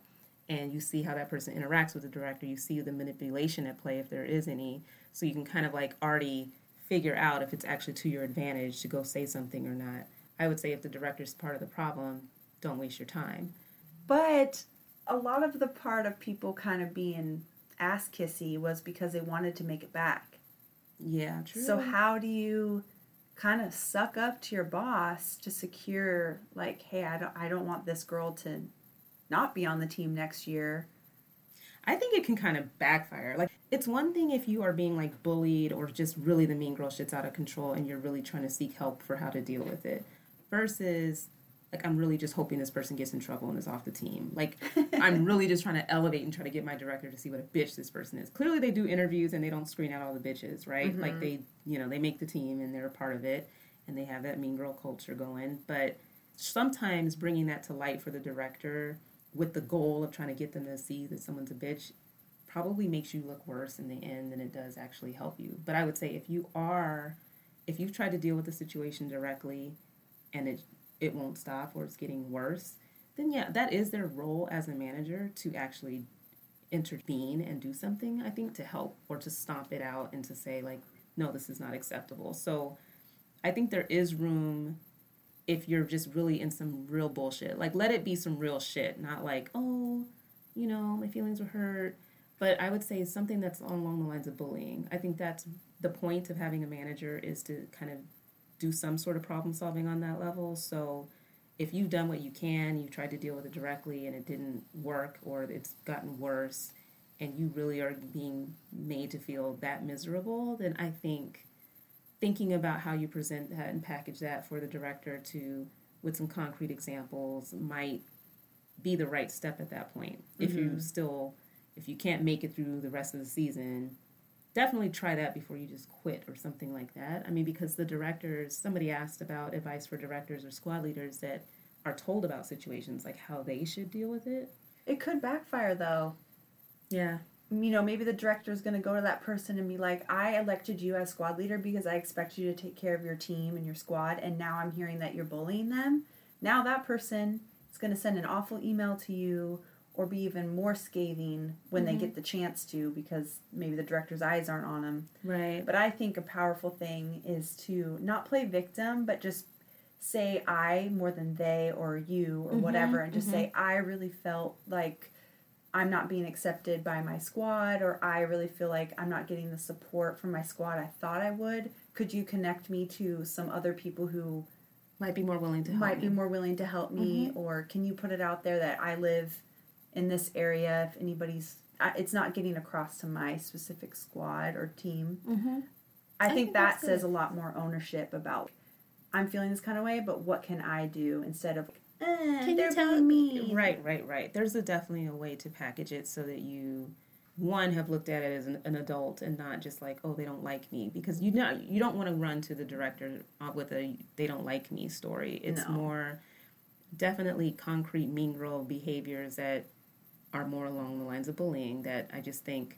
and you see how that person interacts with the director. You see the manipulation at play if there is any, so you can kind of like already figure out if it's actually to your advantage to go say something or not. I would say if the director's part of the problem, don't waste your time. But a lot of the part of people kind of being ass kissy was because they wanted to make it back. Yeah, true. So how do you kind of suck up to your boss to secure like, hey, I don't I don't want this girl to not be on the team next year. I think it can kind of backfire. Like, it's one thing if you are being like bullied or just really the mean girl shit's out of control and you're really trying to seek help for how to deal with it, versus like, I'm really just hoping this person gets in trouble and is off the team. Like, I'm really just trying to elevate and try to get my director to see what a bitch this person is. Clearly, they do interviews and they don't screen out all the bitches, right? Like, mm-hmm. they, you know, they make the team and they're a part of it and they have that mean girl culture going. But sometimes bringing that to light for the director with the goal of trying to get them to see that someone's a bitch probably makes you look worse in the end than it does actually help you. But I would say if you are, if you've tried to deal with the situation directly and it it won't stop or it's getting worse, then yeah, that is their role as a manager to actually intervene and do something, I think, to help or to stomp it out and to say, like, no, this is not acceptable. So I think there is room if you're just really in some real bullshit. Like, let it be some real shit, not like, oh, you know, my feelings were hurt. But I would say something that's along the lines of bullying. I think that's the point of having a manager is to kind of do some sort of problem solving on that level. So if you've done what you can, you've tried to deal with it directly and it didn't work or it's gotten worse and you really are being made to feel that miserable, then I think thinking about how you present that and package that for the director to with some concrete examples might be the right step at that point. If you mm-hmm. still if you can't make it through the rest of the season, definitely try that before you just quit or something like that. I mean, because the directors, somebody asked about advice for directors or squad leaders that are told about situations, like how they should deal with it. It could backfire though. Yeah. You know, maybe the director is going to go to that person and be like, I elected you as squad leader because I expect you to take care of your team and your squad, and now I'm hearing that you're bullying them. Now that person is going to send an awful email to you or be even more scathing when they get mm-hmm. the chance to because maybe the director's eyes aren't on them. Right. But I think a powerful thing is to not play victim, but just say I more than they or you or mm-hmm, whatever, and just mm-hmm. say I really felt like I'm not being accepted by my squad, or I really feel like I'm not getting the support from my squad I thought I would. Could you connect me to some other people who Might be more willing to help. might be more willing to help me, or can you put it out there that I live in this area if anybody's it's not getting across to my specific squad or team. Mhm. I, I think, think that says good. a lot more ownership about I'm feeling this kind of way, but what can I do instead of eh, Can they're you tell being mean. Right, right, right. There's a definitely a way to package it so that you one have looked at it as an, an adult and not just like oh they don't like me because you know you don't want to run to the director uh, with a they don't like me story it's No. more definitely concrete mean girl behaviors that are more along the lines of bullying that i just think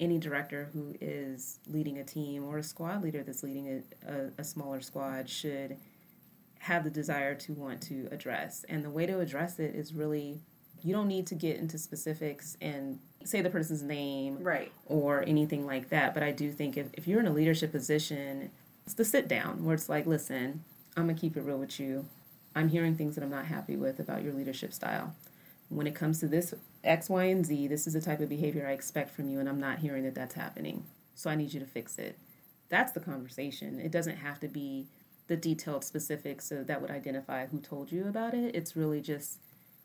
any director who is leading a team or a squad leader that's leading a, a, a smaller squad should have the desire to want to address. And the way to address it is really you don't need to get into specifics and say the person's name Right. or anything like that. But I do think if, if you're in a leadership position, it's the sit down where it's like, listen, I'm gonna keep it real with you. I'm hearing things that I'm not happy with about your leadership style. When it comes to this X, Y, and Z, this is the type of behavior I expect from you, and I'm not hearing that that's happening. So I need you to fix it. That's the conversation. It doesn't have to be the detailed specifics so that would identify who told you about it. It's really just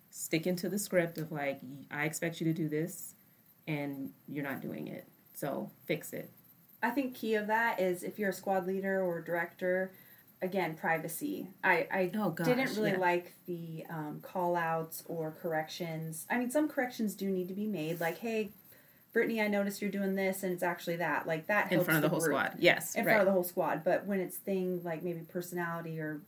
sticking to the script of like, I expect you to do this, and you're not doing it. So fix it. I think key of that is if you're a squad leader or director, again, privacy. I, I Oh, gosh, didn't really yeah. like the um, call outs or corrections. I mean, some corrections do need to be made, like, hey, Brittany, I noticed you're doing this, and it's actually that. Like, that In front of the whole group. squad. Yes. In right. front of the whole squad. But when it's things like maybe personality or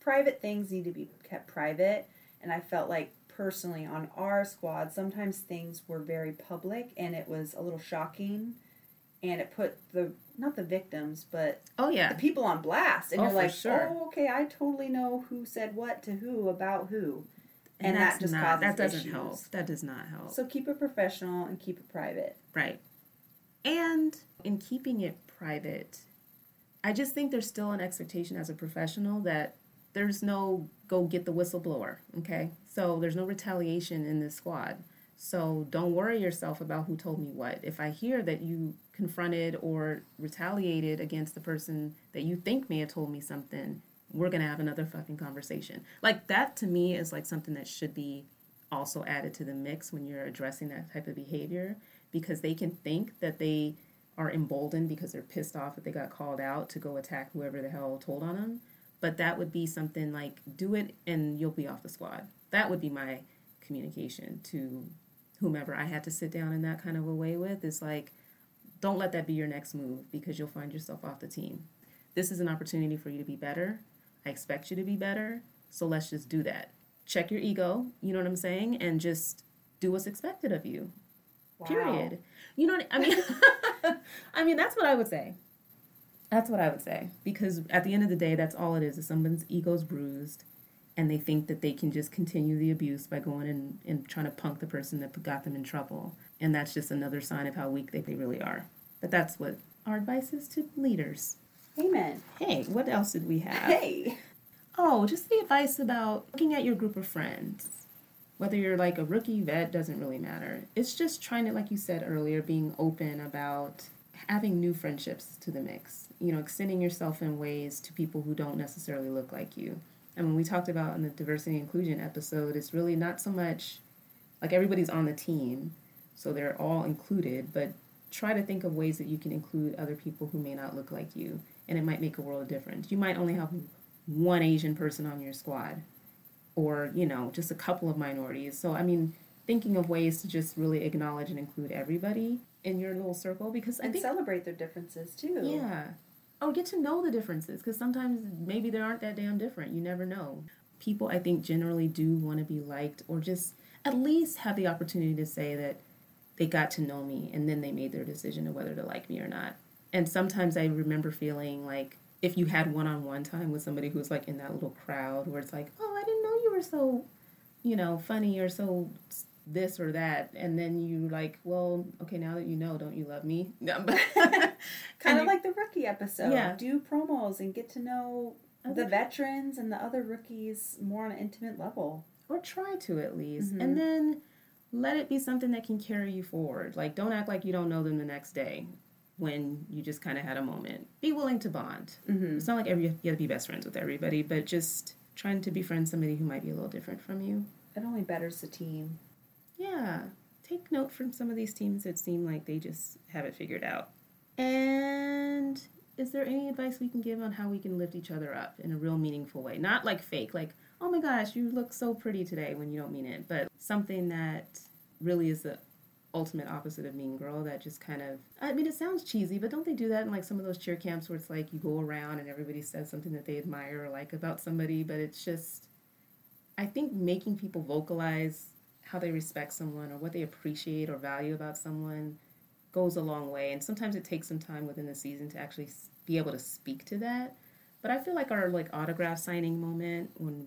private things need to be kept private, and I felt like personally on our squad, sometimes things were very public, and it was a little shocking and it put the not the victims but oh, yeah. the people on blast and Oh, you're like sure. oh okay i totally know who said what to who about who and, that's that just not, causes that doesn't issues. help. That does not help. so keep it professional and keep it private Right. And in keeping it private, I just think there's still an expectation as a professional that there's no go get the whistleblower, okay? So there's no retaliation in this squad. So don't worry yourself about who told me what. If I hear that you confronted or retaliated against the person that you think may have told me something, we're going to have another fucking conversation. Like that to me is like something that should be also added to the mix when you're addressing that type of behavior because they can think that they are emboldened because they're pissed off that they got called out to go attack whoever the hell told on them. But that would be something like do it and you'll be off the squad. That would be my communication to whomever I had to sit down in that kind of a way with. Is like, don't let that be your next move because you'll find yourself off the team. This is an opportunity for you to be better. I expect you to be better. So let's just do that. Check your ego, you know what I'm saying? And just do what's expected of you. Wow. Period. You know what I mean? I mean, that's what I would say. That's what I would say. Because at the end of the day, that's all it is. Is someone's ego's bruised and they think that they can just continue the abuse by going and, and trying to punk the person that got them in trouble. And that's just another sign of how weak they, they really are. But that's what our advice is to leaders. amen Hey, what else did we have? hey Oh, just the advice about looking at your group of friends. Whether you're like a rookie vet doesn't really matter. It's just trying to, like you said earlier, being open about having new friendships to the mix. You know, extending yourself in ways to people who don't necessarily look like you. And when we talked about in the diversity and inclusion episode, it's really not so much like everybody's on the team, so they're all included, but try to think of ways that you can include other people who may not look like you, and it might make a world of difference. You might only have one Asian person on your squad, or you know, just a couple of minorities. So I mean, thinking of ways to just really acknowledge and include everybody in your little circle because I and think celebrate their differences too yeah. Or get to know the differences because sometimes maybe they aren't that damn different. You never know. People, I think, generally do want to be liked or just at least have the opportunity to say that they got to know me and then they made their decision of whether to like me or not. And sometimes I remember feeling like if you had one on one time with somebody who's like in that little crowd where it's like, oh, I didn't know you were so, you know, funny or so this or that and then you like well okay now that you know don't you love me? No, but kind of like the rookie episode. Yeah. do promos and get to know Other the veterans and the other rookies more on an intimate level. Or try to at least. Mhm. and then let it be something that can carry you forward. Like don't act like you don't know them the next day when you just kind of had a moment. Be willing to bond. Mm-hmm. it's not like every you have to be best friends with everybody but just trying to befriend somebody who might be a little different from you. It only betters the team yeah. Take note from some of these teams that seem like they just have it figured out. And is there any advice we can give on how we can lift each other up in a real meaningful way? Not like fake like oh my gosh you look so pretty today when you don't mean it but something that really is the ultimate opposite of mean girl that just kind of i mean it sounds cheesy but don't they do that in like some of those cheer camps where it's like you go around and everybody says something that they admire or like about somebody but it's just i think making people vocalize how they respect someone or what they appreciate or value about someone goes a long way and sometimes it takes some time within the season to actually be able to speak to that but i feel like our like autograph signing moment when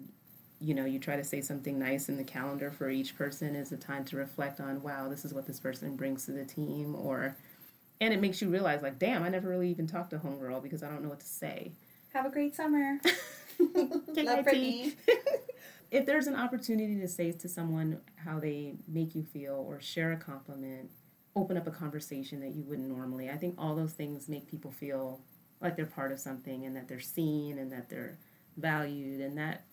you know, you try to say something nice in the calendar for each person is a time to reflect on, wow, this is what this person brings to the team, or, and it makes you realize, like, damn, I never really even talked to Homegirl because I don't know what to say. Have a great summer. Love Brittany. if there's an opportunity to say to someone how they make you feel or share a compliment, open up a conversation that you wouldn't normally, I think all those things make people feel like they're part of something and that they're seen and that they're valued and that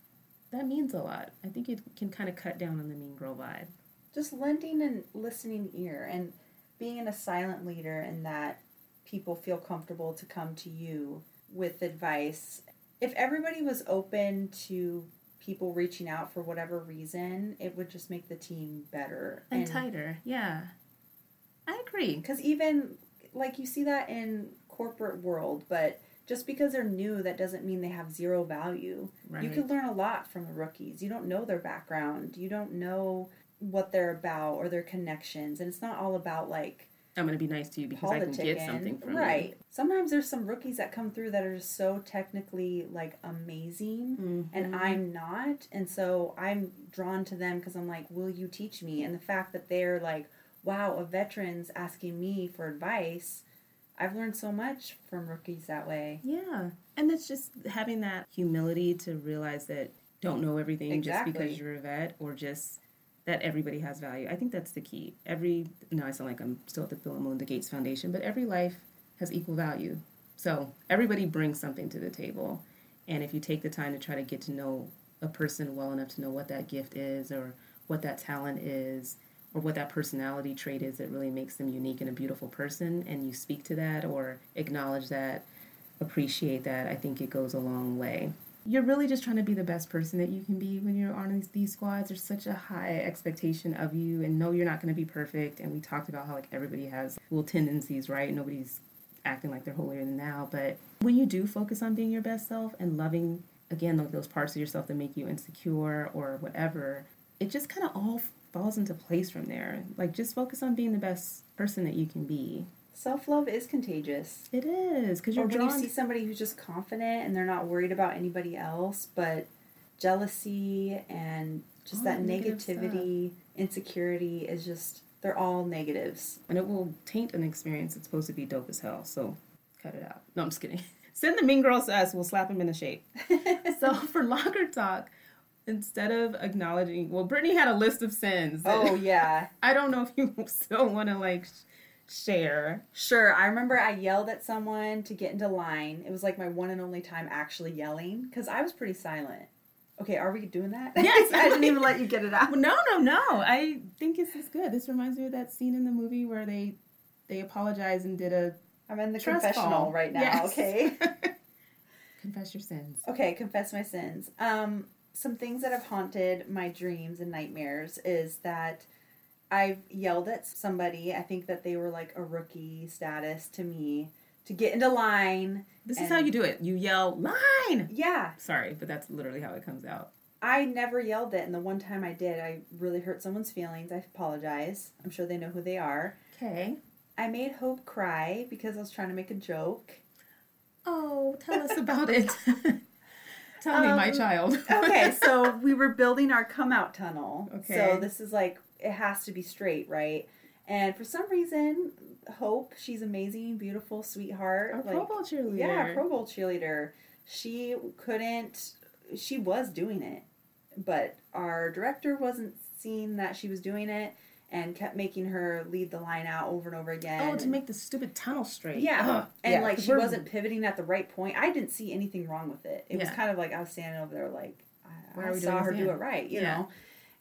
that means a lot. I think it can kind of cut down on the mean girl vibe. Just lending and listening ear and being a silent leader and that people feel comfortable to come to you with advice. If everybody was open to people reaching out for whatever reason, it would just make the team better and, and tighter. Yeah. I agree. Cuz even like you see that in corporate world, but just because they're new, that doesn't mean they have zero value. Right. You can learn a lot from the rookies. You don't know their background. You don't know what they're about or their connections, and it's not all about like I'm going to be nice to you because I can get something from right. you. Right. Sometimes there's some rookies that come through that are just so technically like amazing, mm-hmm. and I'm not, and so I'm drawn to them because I'm like, will you teach me? And the fact that they're like, wow, a veteran's asking me for advice I've learned so much from rookies that way. Yeah. And it's just having that humility to realize that don't know everything exactly. just because you're a vet or just that everybody has value. I think that's the key. Every no, I sound like I'm still at the Bill and Melinda Gates Foundation, but every life has equal value. So everybody brings something to the table. And if you take the time to try to get to know a person well enough to know what that gift is or what that talent is, or what that personality trait is that really makes them unique and a beautiful person and you speak to that or acknowledge that appreciate that i think it goes a long way you're really just trying to be the best person that you can be when you're on these, squads there's such a high expectation of you and no you're not going to be perfect and we talked about how like everybody has little tendencies right nobody's acting like they're holier than thou but when you do focus on being your best self and loving again like those parts of yourself that make you insecure or whatever it just kind of all falls into place from there. Like just focus on being the best person that you can be. Self love is contagious. It is because you're or when you see somebody who's just confident and they're not worried about anybody else, but jealousy and just all that negativity, stuff. insecurity is just they're all negatives. And it will taint an experience that's supposed to be dope as hell. So cut it out. No, I'm just kidding. Send the mean girls to us. We'll slap them in the shape. so for locker talk, instead of acknowledging, well, Brittany had a list of sins. Oh yeah. I don't know if you still want to like share. Sure. I remember I yelled at someone to get into line. It was like my one and only time actually yelling because I was pretty silent. Okay, are we doing that? Yes, I didn't even let you get it out. No, no, no. I think this is good. This reminds me of that scene in the movie where they they apologize and did a. I'm in the confessional call. right now. Yes. Okay. confess your sins. Okay, confess my sins. Um, some things that have haunted my dreams and nightmares is that I've yelled at somebody. I think that they were like a rookie status to me to get into line. This is how you do it. You yell line. Yeah. Sorry, but that's literally how it comes out. I never yelled it, and the one time I did, I really hurt someone's feelings. I apologize. I'm sure they know who they are. Okay. I made Hope cry because I was trying to make a joke. Oh, tell us about it. Tell um, me, my um, child. okay, so we were building our come out tunnel. Okay. So this is like it has to be straight, right? And for some reason, Hope, she's amazing, beautiful, sweetheart. A like, Pro Bowl cheerleader. Yeah, Pro Bowl cheerleader. She couldn't. She was doing it, but our director wasn't seeing that she was doing it and kept making her lead the line out over and over again. Oh, to make the stupid tunnel straight. Yeah. Ugh. And yeah, like she wasn't pivoting at the right point. I didn't see anything wrong with it. It yeah. was kind of like I was standing over there like I, I saw her do it right, you yeah. know.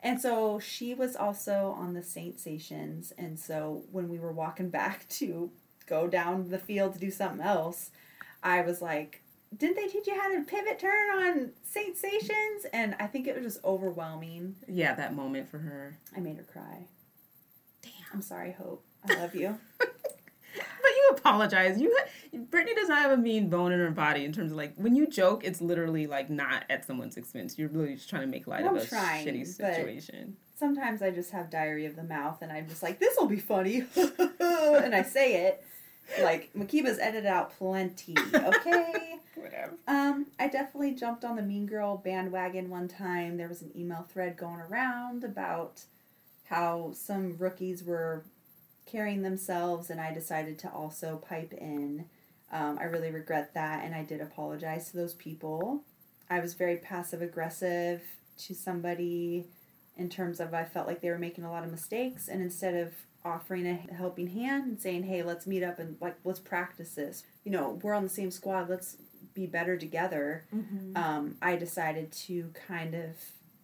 And so she was also on the Saint stations and so when we were walking back to go down the field to do something else, I was like didn't they teach you how to pivot turn on Saint Stations? And I think it was just overwhelming. Yeah, that moment for her. I made her cry. Damn. I'm sorry, Hope. I love you. apologize. You Brittany does not have a mean bone in her body in terms of like when you joke, it's literally like not at someone's expense. You're really just trying to make light well, of a trying, shitty situation. Sometimes I just have diarrhea of the mouth, and I'm just like, "This will be funny," and I say it, like Makiba's edited out plenty. Okay. Whatever. Um, I definitely jumped on the Mean Girl bandwagon one time. There was an email thread going around about how some rookies were carrying themselves, and I decided to also pipe in. Um, I really regret that, and I did apologize to those people. I was very passive aggressive to somebody in terms of I felt like they were making a lot of mistakes, and instead of offering a helping hand and saying, "Hey, let's meet up and like let's practice this," you know, we're on the same squad. Let's be better together. Um, I decided to kind of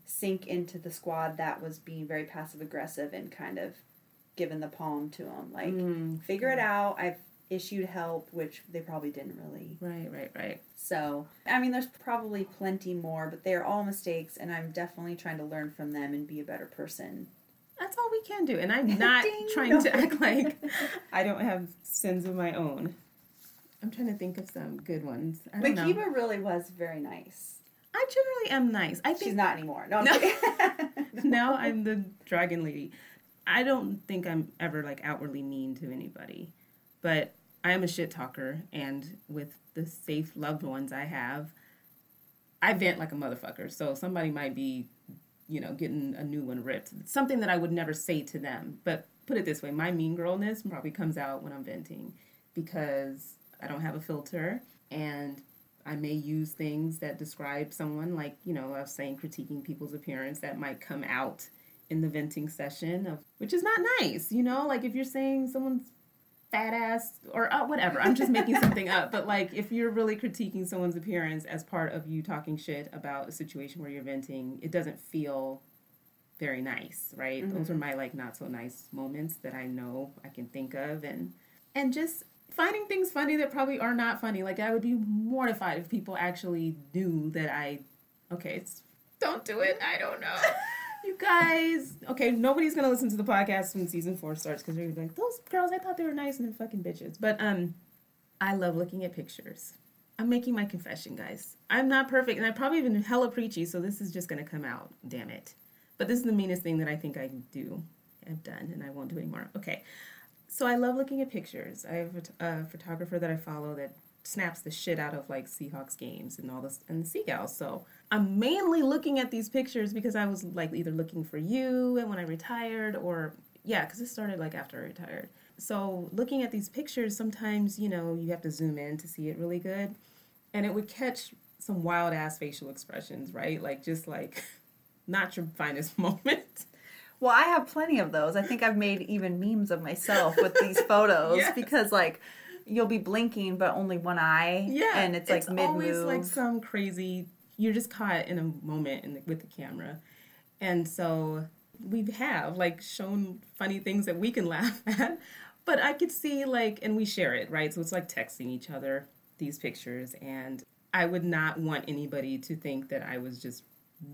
sink into the squad that was being very passive aggressive and kind of given the palm to them. Like, Mm, figure it out. I've issued help, which they probably didn't really. Right, right, right. So, I mean, there's probably plenty more, but they're all mistakes, and I'm definitely trying to learn from them and be a better person. That's all we can do. And I'm not trying to act like I don't have sins of my own. I'm trying to think of some good ones. I don't But know. Kiba really was very nice. I generally am nice. I She's not anymore. No, I'm No. now I'm the dragon lady. I don't think I'm ever like outwardly mean to anybody, but I am a shit talker, and with the safe loved ones I have, I vent like a motherfucker. So somebody might be, you know, getting a new one ripped. Something that I would never say to them. But put it this way, my mean girlness probably comes out when I'm venting because I don't have a filter and I may use things that describe someone, like, you know, I was saying critiquing people's appearance that might come out in the venting session, of, which is not nice, you know? Like, if you're saying someone's fat ass or uh, whatever, I'm just making something up. But, like, if you're really critiquing someone's appearance as part of you talking shit about a situation where you're venting, it doesn't feel very nice, right? Those are my, like, not so nice moments that I know I can think of. And, and just finding things funny that probably are not funny. Like I would be mortified if people actually knew that I okay, it's don't do it. I don't know. you guys, okay, nobody's gonna listen to the podcast when season four starts because they're gonna be like, those girls, I thought they were nice and they're fucking bitches. But um, I love looking at pictures. I'm making my confession, guys. I'm not perfect, and I've probably been hella preachy, so this is just gonna come out. Damn it! But this is the meanest thing that I think I do, have done, and I won't do anymore. Okay, so I love looking at pictures. I have a, a photographer that I follow that snaps the shit out of like Seahawks games and all this and the Sea Gals. So I'm mainly looking at these pictures because I was like either looking for you and when I retired or yeah, because it started like after I retired. So looking at these pictures, sometimes you know you have to zoom in to see it really good, and it would catch some wild ass facial expressions, right? Like just like not your finest moment. Well, I have plenty of those. I think I've made even memes of myself with these photos Yes. because, like, you'll be blinking, but only one eye. Yeah, and it's, like mid always like some crazy. You're just caught in a moment in the, with the camera, and so we have like shown funny things that we can laugh at. But I could see like, and we share it, right? So it's like texting each other these pictures, and I would not want anybody to think that I was just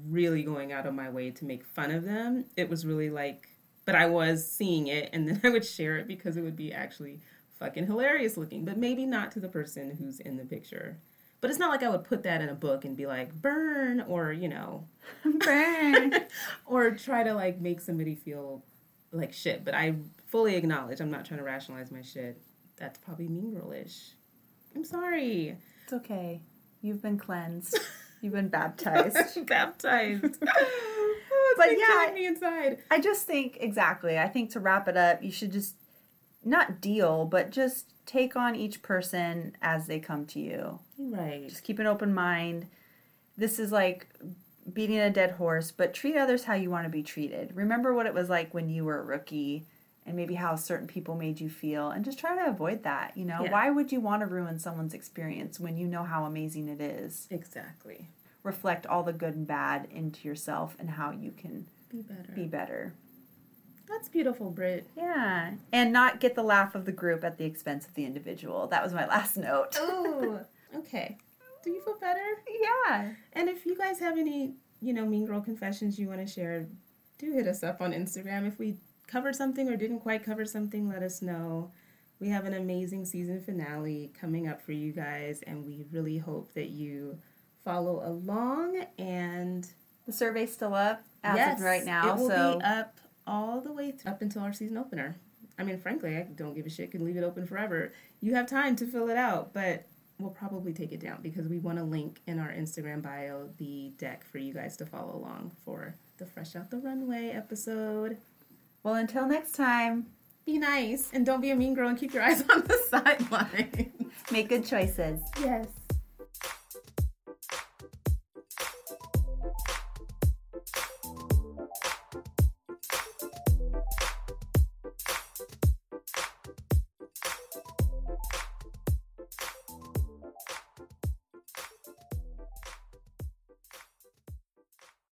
really going out of my way to make fun of them. It was really like, but I was seeing it, and then I would share it because it would be actually fucking hilarious looking, but maybe not to the person who's in the picture. But it's not like I would put that in a book and be like, burn, or, you know, Burn. or try to like make somebody feel like shit. But I fully acknowledge I'm not trying to rationalize my shit. That's probably mean girlish. I'm sorry. it's okay. You've been cleansed. You've been baptized. Baptized. oh, But yeah, me inside. I just think exactly. I think to wrap it up, you should just not deal, but just take on each person as they come to you. Right. Just keep an open mind. This is like beating a dead horse, but treat others how you want to be treated. Remember what it was like when you were a rookie and maybe how certain people made you feel and just try to avoid that, you know? Yeah. Why would you want to ruin someone's experience when you know how amazing it is? Exactly. Reflect all the good and bad into yourself and how you can Be better. be better. That's beautiful, Britt. Yeah. And not get the laugh of the group at the expense of the individual. That was my last note. Ooh. okay. Do you feel better? yeah. And if you guys have any, you know, mean girl confessions you want to share, do hit us up on Instagram. If we covered something or didn't quite cover something, let us know. We have an amazing season finale coming up for you guys, and we really hope that you follow along. And The survey's still up as yes, of right now. it will so be up all the way up until our season opener. I mean, frankly, I don't give a shit. Can leave it open forever. You have time to fill it out, but we'll probably take it down because we want to link in our Instagram bio the deck for you guys to follow along for the Fresh Out the Runway episode. Well, until next time, Be nice and don't be a mean girl and keep your eyes on the sideline. make good choices. yes.